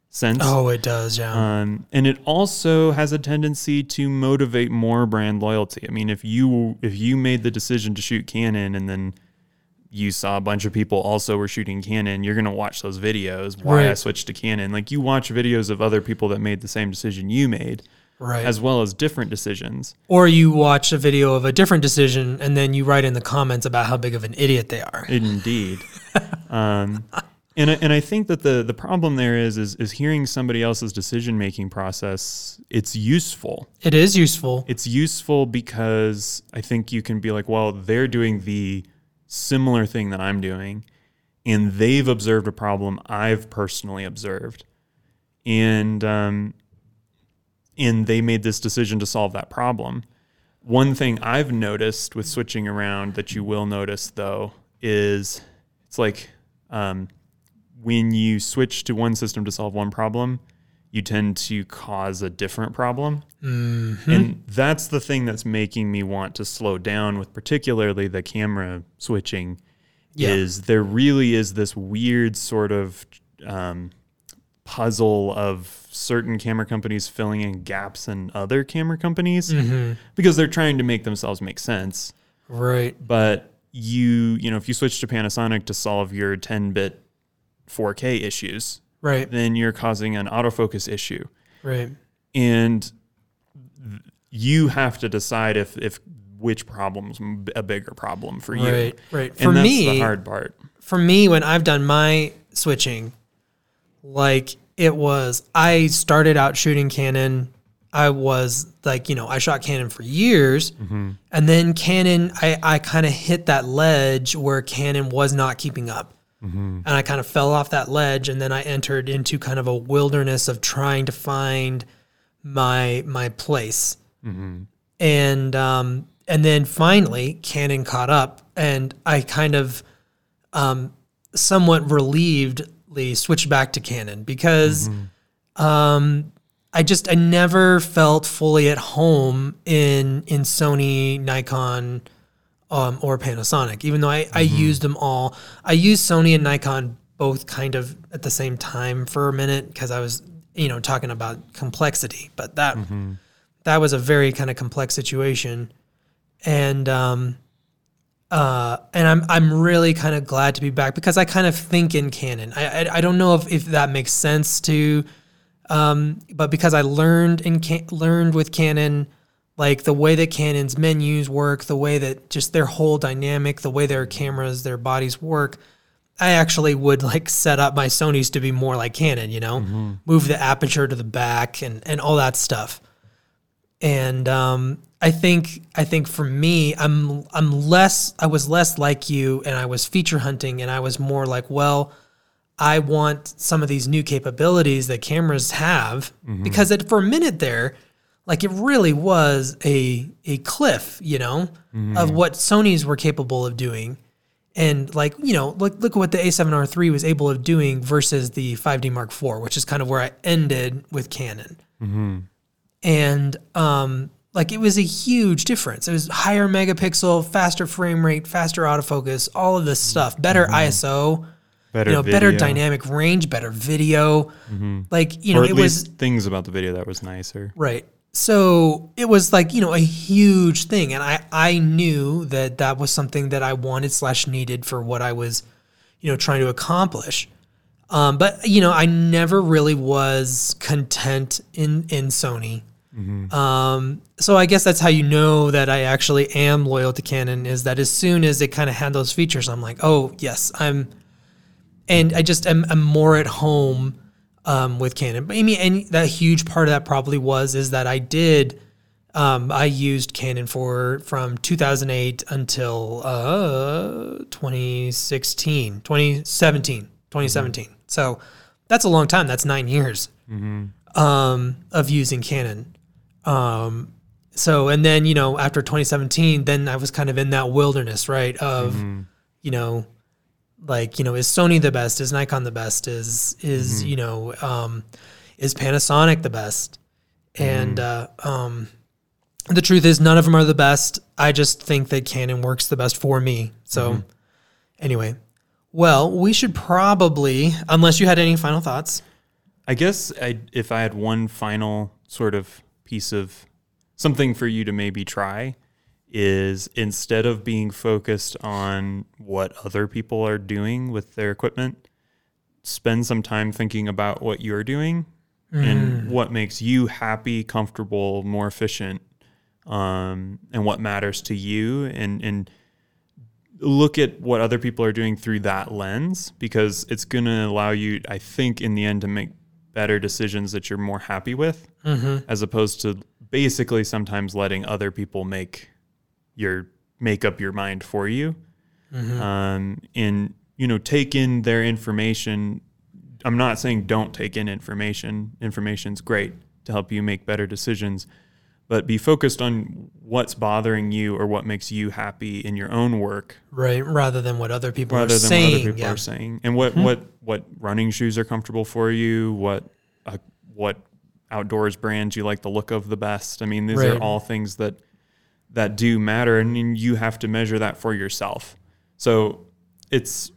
sense. Oh, it does, yeah. Um, and it also has a tendency to motivate more brand loyalty. I mean, if you if you made the decision to shoot Canon and then you saw a bunch of people also were shooting Canon, you're gonna watch those videos. Why I Right. switched to Canon? Like you watch videos of other people that made the same decision you made, right. as well as different decisions. or you watch a video of a different decision and then you write in the comments about how big of an idiot they are. Indeed. um, And I, and I think that the the problem there is is is hearing somebody else's decision making process. It's useful. It is useful. It's useful because I think you can be like, well, they're doing the similar thing that I'm doing, and they've observed a problem I've personally observed, and um, and they made this decision to solve that problem. One thing I've noticed with switching around that you will notice though is it's like um, when you switch to one system to solve one problem, you tend to cause a different problem. And that's the thing that's making me want to slow down with particularly the camera switching Yeah. is there really is this weird sort of um, puzzle of certain camera companies filling in gaps in other camera companies mm-hmm. because they're trying to make themselves make sense Right. but you you know if you switch to Panasonic to solve your 10-bit 4K issues Right. then you're causing an autofocus issue Right. and you have to decide if if which problem's a bigger problem for you Right. Right. For and that's me, the hard part for me when I've done my switching, like it was I started out shooting Canon. I was like, you know, I shot Canon for years. And then Canon, I, I kind of hit that ledge where Canon was not keeping up. And I kind of fell off that ledge. And then I entered into kind of a wilderness of trying to find my my place. And um, and then finally Canon caught up and I kind of um, somewhat switched back to Canon because um, I just I never felt fully at home in in Sony, Nikon, um, or Panasonic. Even though I, I used them all, I used Sony and Nikon both kind of at the same time for a minute because I was you know talking about complexity, but that that was a very kind of complex situation, and um, uh, and I'm I'm really kind of glad to be back because I kind of think in canon. I I, I don't know if, if that makes sense to, um, but because I learned in can, learned with Canon, like the way that Canon's menus work, the way that just their whole dynamic, the way their cameras, their bodies work. I actually would like set up my Sony's to be more like Canon, you know, move the aperture to the back and and all that stuff and um, I think I think for me, I'm I'm less I was less like you, and I was feature hunting, and I was more like, well, I want some of these new capabilities that cameras have mm-hmm. because it, for a minute there, like it really was a a cliff, you know, of mm-hmm. what Sony's were capable of doing. And like you know, look look at what the A7R3 was able of doing versus the 5D Mark IV, which is kind of where I ended with Canon mm-hmm. And um, like it was a huge difference. It was higher megapixel, faster frame rate, faster autofocus, all of this stuff, better ISO, better you know, better dynamic range, better video. Like you know, it was things about the video that was nicer right. So it was like you know a huge thing, and I I knew that that was something that I wanted slash needed for what I was, you know, trying to accomplish. Um, but you know, I never really was content in in Sony. Um, so I guess that's how you know that I actually am loyal to Canon is that as soon as it kind of had those features, I'm like, oh yes, I'm, and I just am, am more at home um, with Canon. But I mean, and that huge part of that probably was is that I did. Um, I used Canon for from 2008 until uh, 2016, 2017, 2017. So that's a long time. That's nine years um, of using Canon. Um, so, and then, you know, after 2017, then I was kind of in that wilderness, right? Of, you know, like, you know, is Sony the best? Is Nikon the best? Is, is, you know, um, is Panasonic the best? And, uh, um, the truth is none of them are the best. I just think that Canon works the best for me. So anyway, well, we should probably, unless you had any final thoughts. I guess I, if I had one final sort of piece of something for you to maybe try is instead of being focused on what other people are doing with their equipment, spend some time thinking about what you're doing and what makes you happy, comfortable, more efficient, um, and what matters to you, and and look at what other people are doing through that lens because it's going to allow you, I think, in the end, to make better decisions that you're more happy with, as opposed to basically sometimes letting other people make your make up your mind for you. Um, and you know, take in their information. I'm not saying don't take in information. Information's great to help you make better decisions, but be focused on what's bothering you or what makes you happy in your own work Right. Rather than what other people rather are than saying. what other people yeah. Mm-hmm. are saying, and what what what running shoes are comfortable for you, what uh, what outdoors brands you like the look of the best. I mean, these are all things that that do matter, and you have to measure that for yourself. So it's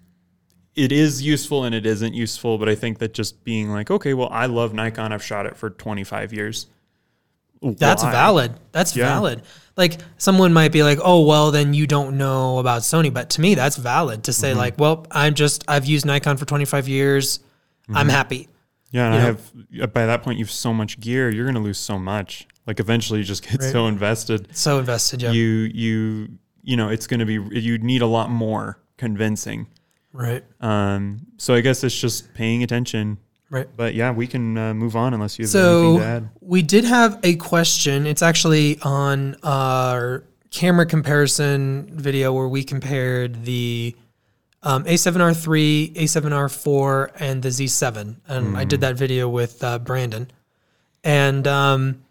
it is useful and it isn't useful, but I think that just being like, okay, well, I love Nikon. I've shot it for 25 years. That's Why? valid. That's Yeah. valid. Like someone might be like, "Oh, well, then you don't know about Sony." But to me, that's valid to say Mm-hmm. like, "Well, I'm just I've used Nikon for 25 years. I'm Mm-hmm. happy." Yeah, and I know? have by that point you've so much gear, you're gonna lose so much. Like eventually you just get Right. so invested. So invested, yeah. You you you know, it's gonna be you need a lot more convincing. right. Um so I guess it's just paying attention. Right. But yeah, we can uh, move on unless you have anything to So add. we did have a question. It's actually on our camera comparison video where we compared the um, A7R3, A7R4, and the Z7. And I did that video with uh, Brandon. And um,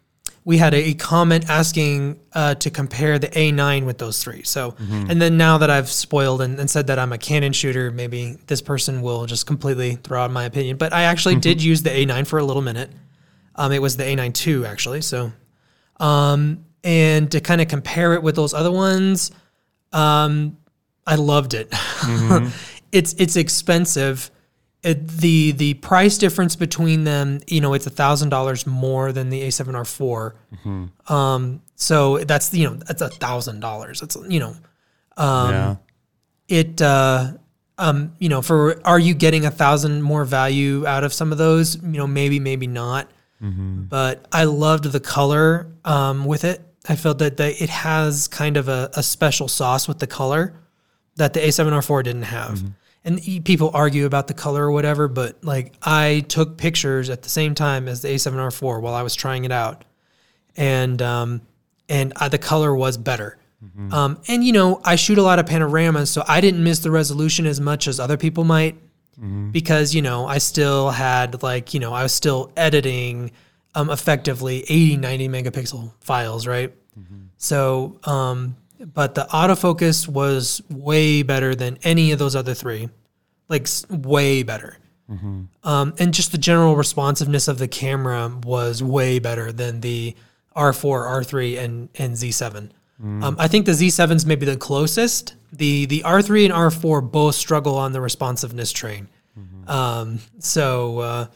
we had a, comment asking uh, to compare the A9 with those three. So, and then now that I've spoiled and, and said that I'm a Canon shooter, maybe this person will just completely throw out my opinion. But I actually did use the A9 for a little minute. Um, it was the A9 II actually. So, um, and to kind of compare it with those other ones, um, I loved it. it's it's expensive. It, the the price difference between them, you know, it's a thousand dollars more than the A7R4. Um, so that's you know that's a thousand dollars. That's you know, yeah. it uh, um, you know for are you getting a thousand more value out of some of those? You know, maybe maybe not. But I loved the color um, with it. I felt that the, it has kind of a, a special sauce with the color that the A7R4 didn't have. And people argue about the color or whatever, but like I took pictures at the same time as the A7R4 while I was trying it out, and um, and uh, the color was better. Um, and you know, I shoot a lot of panoramas, so I didn't miss the resolution as much as other people might because you know I still had like you know I was still editing um, effectively 80 90 megapixel files right? So um, but the autofocus was way better than any of those other three. Like way better. Um, and just the general responsiveness of the camera was way better than the R4 R3 and and Z7 um, I think the Z7's maybe the closest. The the R3 and R4 both struggle on the responsiveness train. Um, so, uh,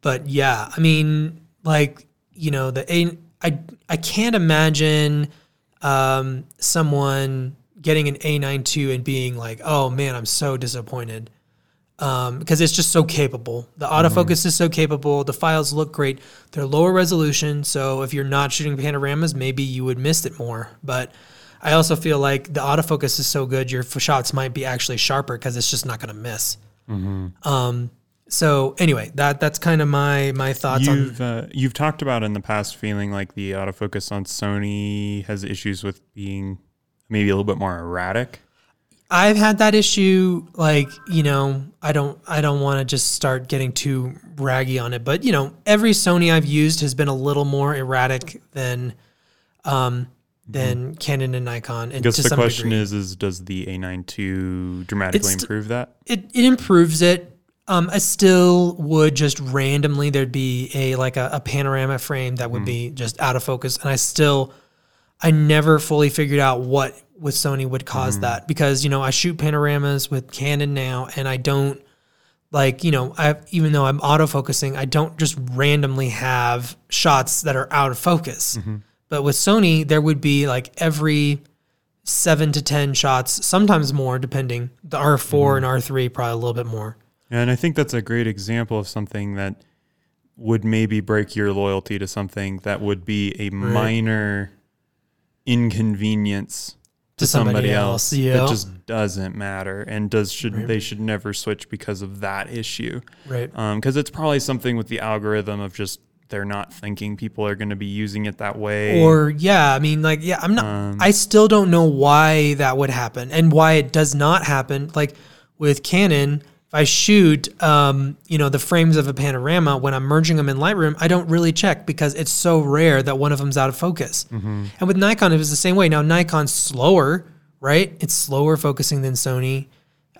but yeah, I mean, like you know, the A, I I can't imagine um, someone getting an A9 II and being like, oh man, I'm so disappointed. Um, because it's just so capable. The autofocus is so capable. The files look great. They're lower resolution, so if you're not shooting panoramas, maybe you would miss it more. But I also feel like the autofocus is so good, your shots might be actually sharper because it's just not going to miss. Um, so anyway, that that's kind of my my thoughts on. You've uh, you've talked about in the past feeling like the autofocus on Sony has issues with being maybe a little bit more erratic. I've had that issue. Like you know, I don't I don't want to just start getting too raggy on it, but you know, every Sony I've used has been a little more erratic than um than Canon and Nikon. And I guess the question degree. is: is does the A9 II dramatically It's- improve that? it, it improves it. Um, I still would just randomly there'd be a like a, a panorama frame that would hmm. be just out of focus, and I still I never fully figured out what with Sony would cause hmm. that because you know I shoot panoramas with Canon now, and I don't like you know I even though I'm autofocusing, I don't just randomly have shots that are out of focus. Mm-hmm. But with Sony, there would be like every seven to ten shots, sometimes more, depending. The R 4 mm-hmm. and R three probably a little bit more. And I think that's a great example of something that would maybe break your loyalty to something that would be a minor inconvenience to somebody, else. Yeah. That just doesn't matter, and does should they should never switch because of that issue, right. Because it's probably something with the algorithm of just they're not thinking people are going to be using it that way. Or yeah, I mean, like yeah, I'm not. Um, I still don't know why that would happen and why it does not happen. Like with Canon, if I shoot, um, you know, the frames of a panorama when I'm merging them in Lightroom, I don't really check because it's so rare that one of them's out of focus. Mm-hmm. And with Nikon, it was the same way. Now Nikon's slower, right? It's slower focusing than Sony.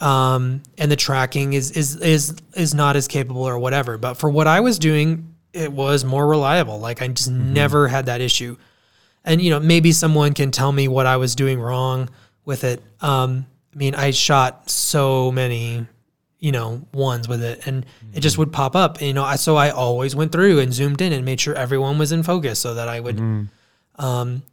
Um, and the tracking is is is is not as capable or whatever. But for what I was doing, it was more reliable. Like I just never had that issue. And you know, maybe someone can tell me what I was doing wrong with it. Um, I mean, I shot so many, you know, ones with it, and it just would pop up. You know, I so I always went through and zoomed in and made sure everyone was in focus, so that I would, um,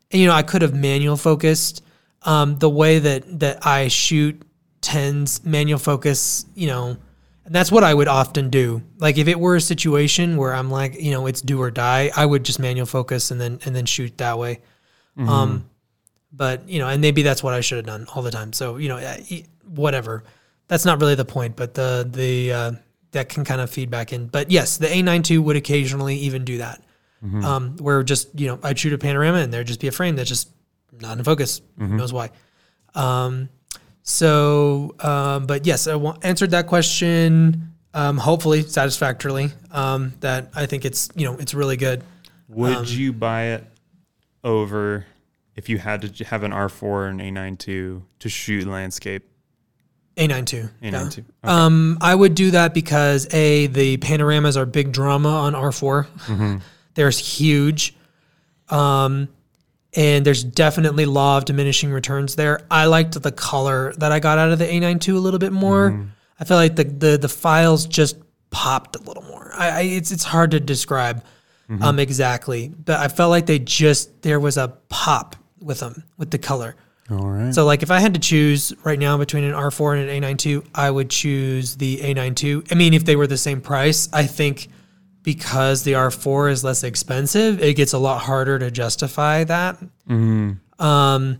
and you know, I could have manual focused. Um, the way that that I shoot tends manual focus, you know, and that's what I would often do. Like if it were a situation where I'm like, you know, it's do or die, I would just manual focus and then and then shoot that way. Um, but you know, and maybe that's what I should have done all the time. So you know, whatever. That's not really the point, but the the uh, that can kind of feed back in. But yes, the A92 would occasionally even do that, um, where just you know I'd shoot a panorama and there'd just be a frame that's just not in focus. Who knows why? Um, so, um, but yes, I wa- answered that question. Um, hopefully satisfactorily. Um, that I think it's you know it's really good. Would um, you buy it over if you had to have an R4 and A92 to shoot landscape? A92. yeah. A92. Um, I would do that because a the panoramas are big drama on R4. Mm-hmm. There's huge, um, and there's definitely law of diminishing returns there. I liked the color that I got out of the A92 a little bit more. Mm-hmm. I feel like the the the files just popped a little more. I, I it's it's hard to describe Mm-hmm. um exactly, but I felt like they just there was a pop with them with the color. All right. So like if I had to choose right now between an R4 and an A92, I would choose the A92. I mean, if they were the same price, I think because the R4 is less expensive, it gets a lot harder to justify that. Um,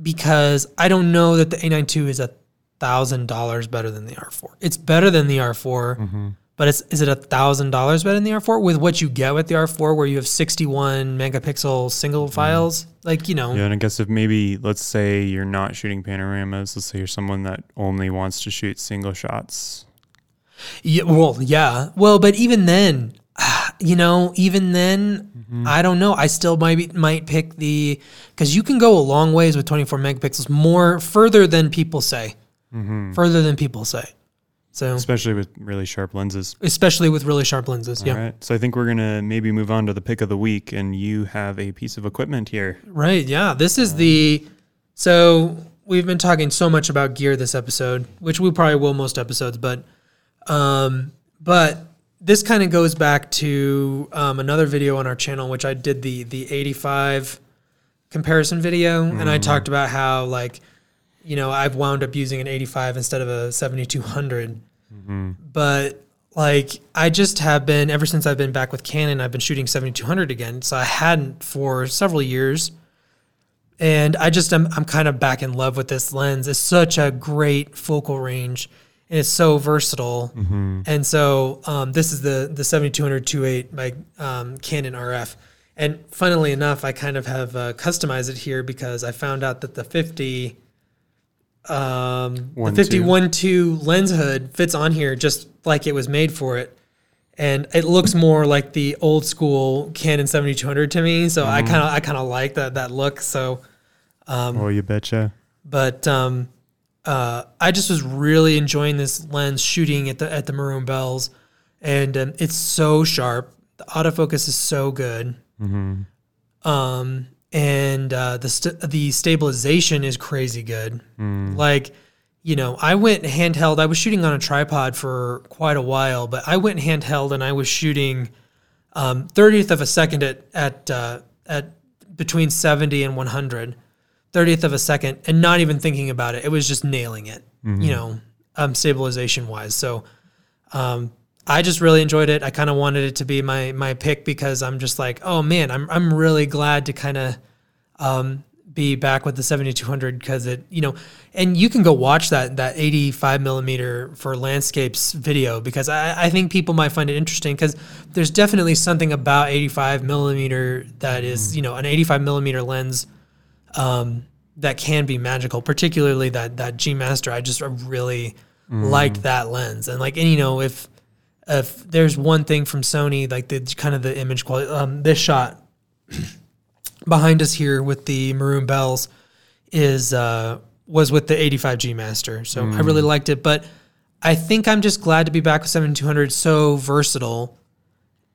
because I don't know that the A92 is a thousand dollars better than the R4. It's better than the R4, but it's is it a thousand dollars better than the R4 with what you get with the R4, where you have 61 megapixel single mm. files? Like you know, Yeah, and I guess if maybe let's say you're not shooting panoramas, let's say you're someone that only wants to shoot single shots. Yeah, well, yeah. Well, but even then, you know, even then, mm-hmm. I don't know. I still might be, might pick the because you can go a long ways with 24 megapixels, more further than people say, mm-hmm. further than people say. So, Especially with really sharp lenses. especially with really sharp lenses. Yeah, All right. So I think we're gonna maybe move on to the pick of the week, and you have a piece of equipment here. right. Yeah, this is the. So we've been talking so much about gear this episode, which we probably will most episodes, but, um, but this kind of goes back to um, another video on our channel, which I did the the 85 comparison video, and I talked about how like, you know, I've wound up using an 85 instead of a 7200, but like I just have been ever since I've been back with Canon, I've been shooting 7200 again, so I hadn't for several years. And I just am I'm kind of back in love with this lens. It's such a great focal range and it's so versatile. And so um, this is the the 7200 2.8 by um, Canon RF. And funnily enough, I kind of have uh, customized it here because I found out that the 50 um, the 51 2 lens hood fits on here just like it was made for it. And it looks more like the old school Canon 7200 to me, so I kind of I kind of like that that look. So oh, you betcha. but um, uh, I just was really enjoying this lens shooting at the at the maroon bells, and um, it's so sharp. The autofocus is so good, um, and uh, the st- the stabilization is crazy good. Like, you know, I went handheld. I was shooting on a tripod for quite a while, but I went handheld and I was shooting um, 30th of a second at at uh, at between 70 and 100 30th of a second and not even thinking about it it was just nailing it you know um, stabilization wise so um, i just really enjoyed it. I kind of wanted it to be my my pick because i'm just like oh man i'm, I'm really glad to kind of um, be back with the 7200 because it, you know, and you can go watch that that 85 millimeter for landscapes video because I, I think people might find it interesting because there's definitely something about 85 millimeter that is, you know, an 85 millimeter lens um, that can be magical, particularly that that G Master. I just really liked that lens, and like, and you know, if if there's one thing from Sony, like the kind of the image quality, um, this shot behind us here with the maroon bells is uh, was with the 85G Master. So I really liked it, but I think I'm just glad to be back with 7200. So versatile,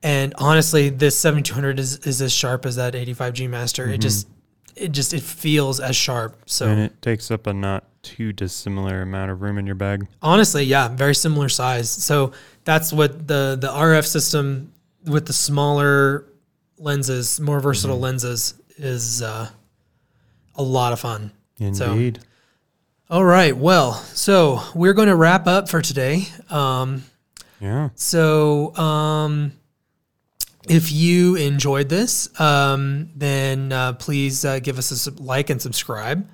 and honestly, this 7200 is is as sharp as that 85G Master. It just it just it feels as sharp. So And it takes up a not too dissimilar amount of room in your bag. honestly, yeah, very similar size. So that's what the the RF system with the smaller lenses, more versatile lenses, is uh, a lot of fun. So- Indeed. All right, well, so we're going to wrap up for today. Um, yeah. so um, if you enjoyed this, um, then uh, please uh, give us a sub- like and subscribe.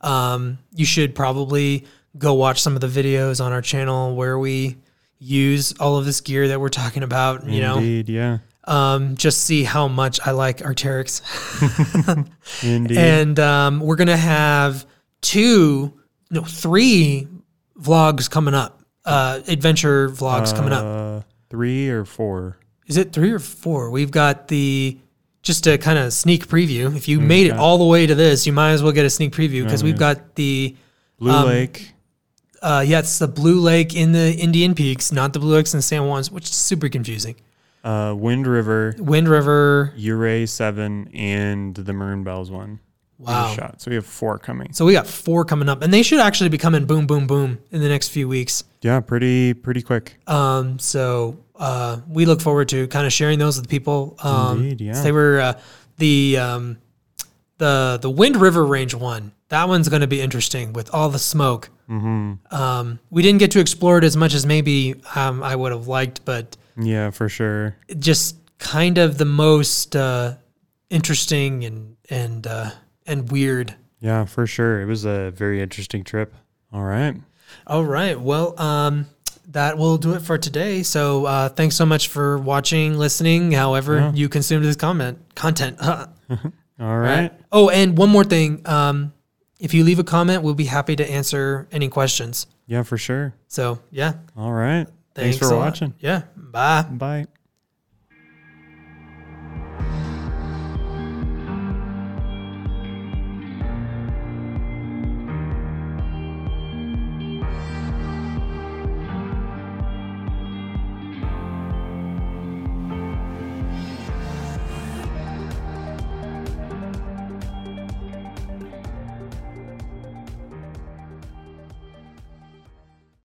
Um, you should probably go watch some of the videos on our channel where we use all of this gear that we're talking about. You know, Yeah. um, just see how much I like Arc'teryx. Indeed. and um, we're gonna have two, no, three vlogs coming up. Uh, adventure vlogs coming up. Uh, three or four. Is it three or four? We've got the just a kind of sneak preview. If you Mm, made it all the way to this, you might as well get a sneak preview because we've got the Blue Um, Lake. uh, yeah, it's the Blue Lake in the Indian Peaks, not the Blue Lakes in San Juan's, which is super confusing. Uh, Wind River. Wind River. Ouray seven and the Maroon Bells one. Wow. Shot. So we have four coming. So we got four coming up, and they should actually be coming boom, boom, boom in the next few weeks. Yeah, pretty pretty quick. Um, so uh, we look forward to kind of sharing those with people. Um, Indeed, yeah. They were uh, the um, the the Wind River Range one. That one's going to be interesting with all the smoke. Mm-hmm. Um, we didn't get to explore it as much as maybe um, I would have liked, but Yeah, for sure. just kind of the most uh, interesting and and uh, and weird. Yeah, for sure. It was a very interesting trip. All right. All right. Well, um, that will do it for today. So uh, thanks so much for watching, listening, however you consumed this comment content. All right. Oh, and one more thing. Um, if you leave a comment, we'll be happy to answer any questions. Yeah, for sure. So yeah, All right. Thanks, thanks, for a lot. watching. Yeah. Bye. Bye.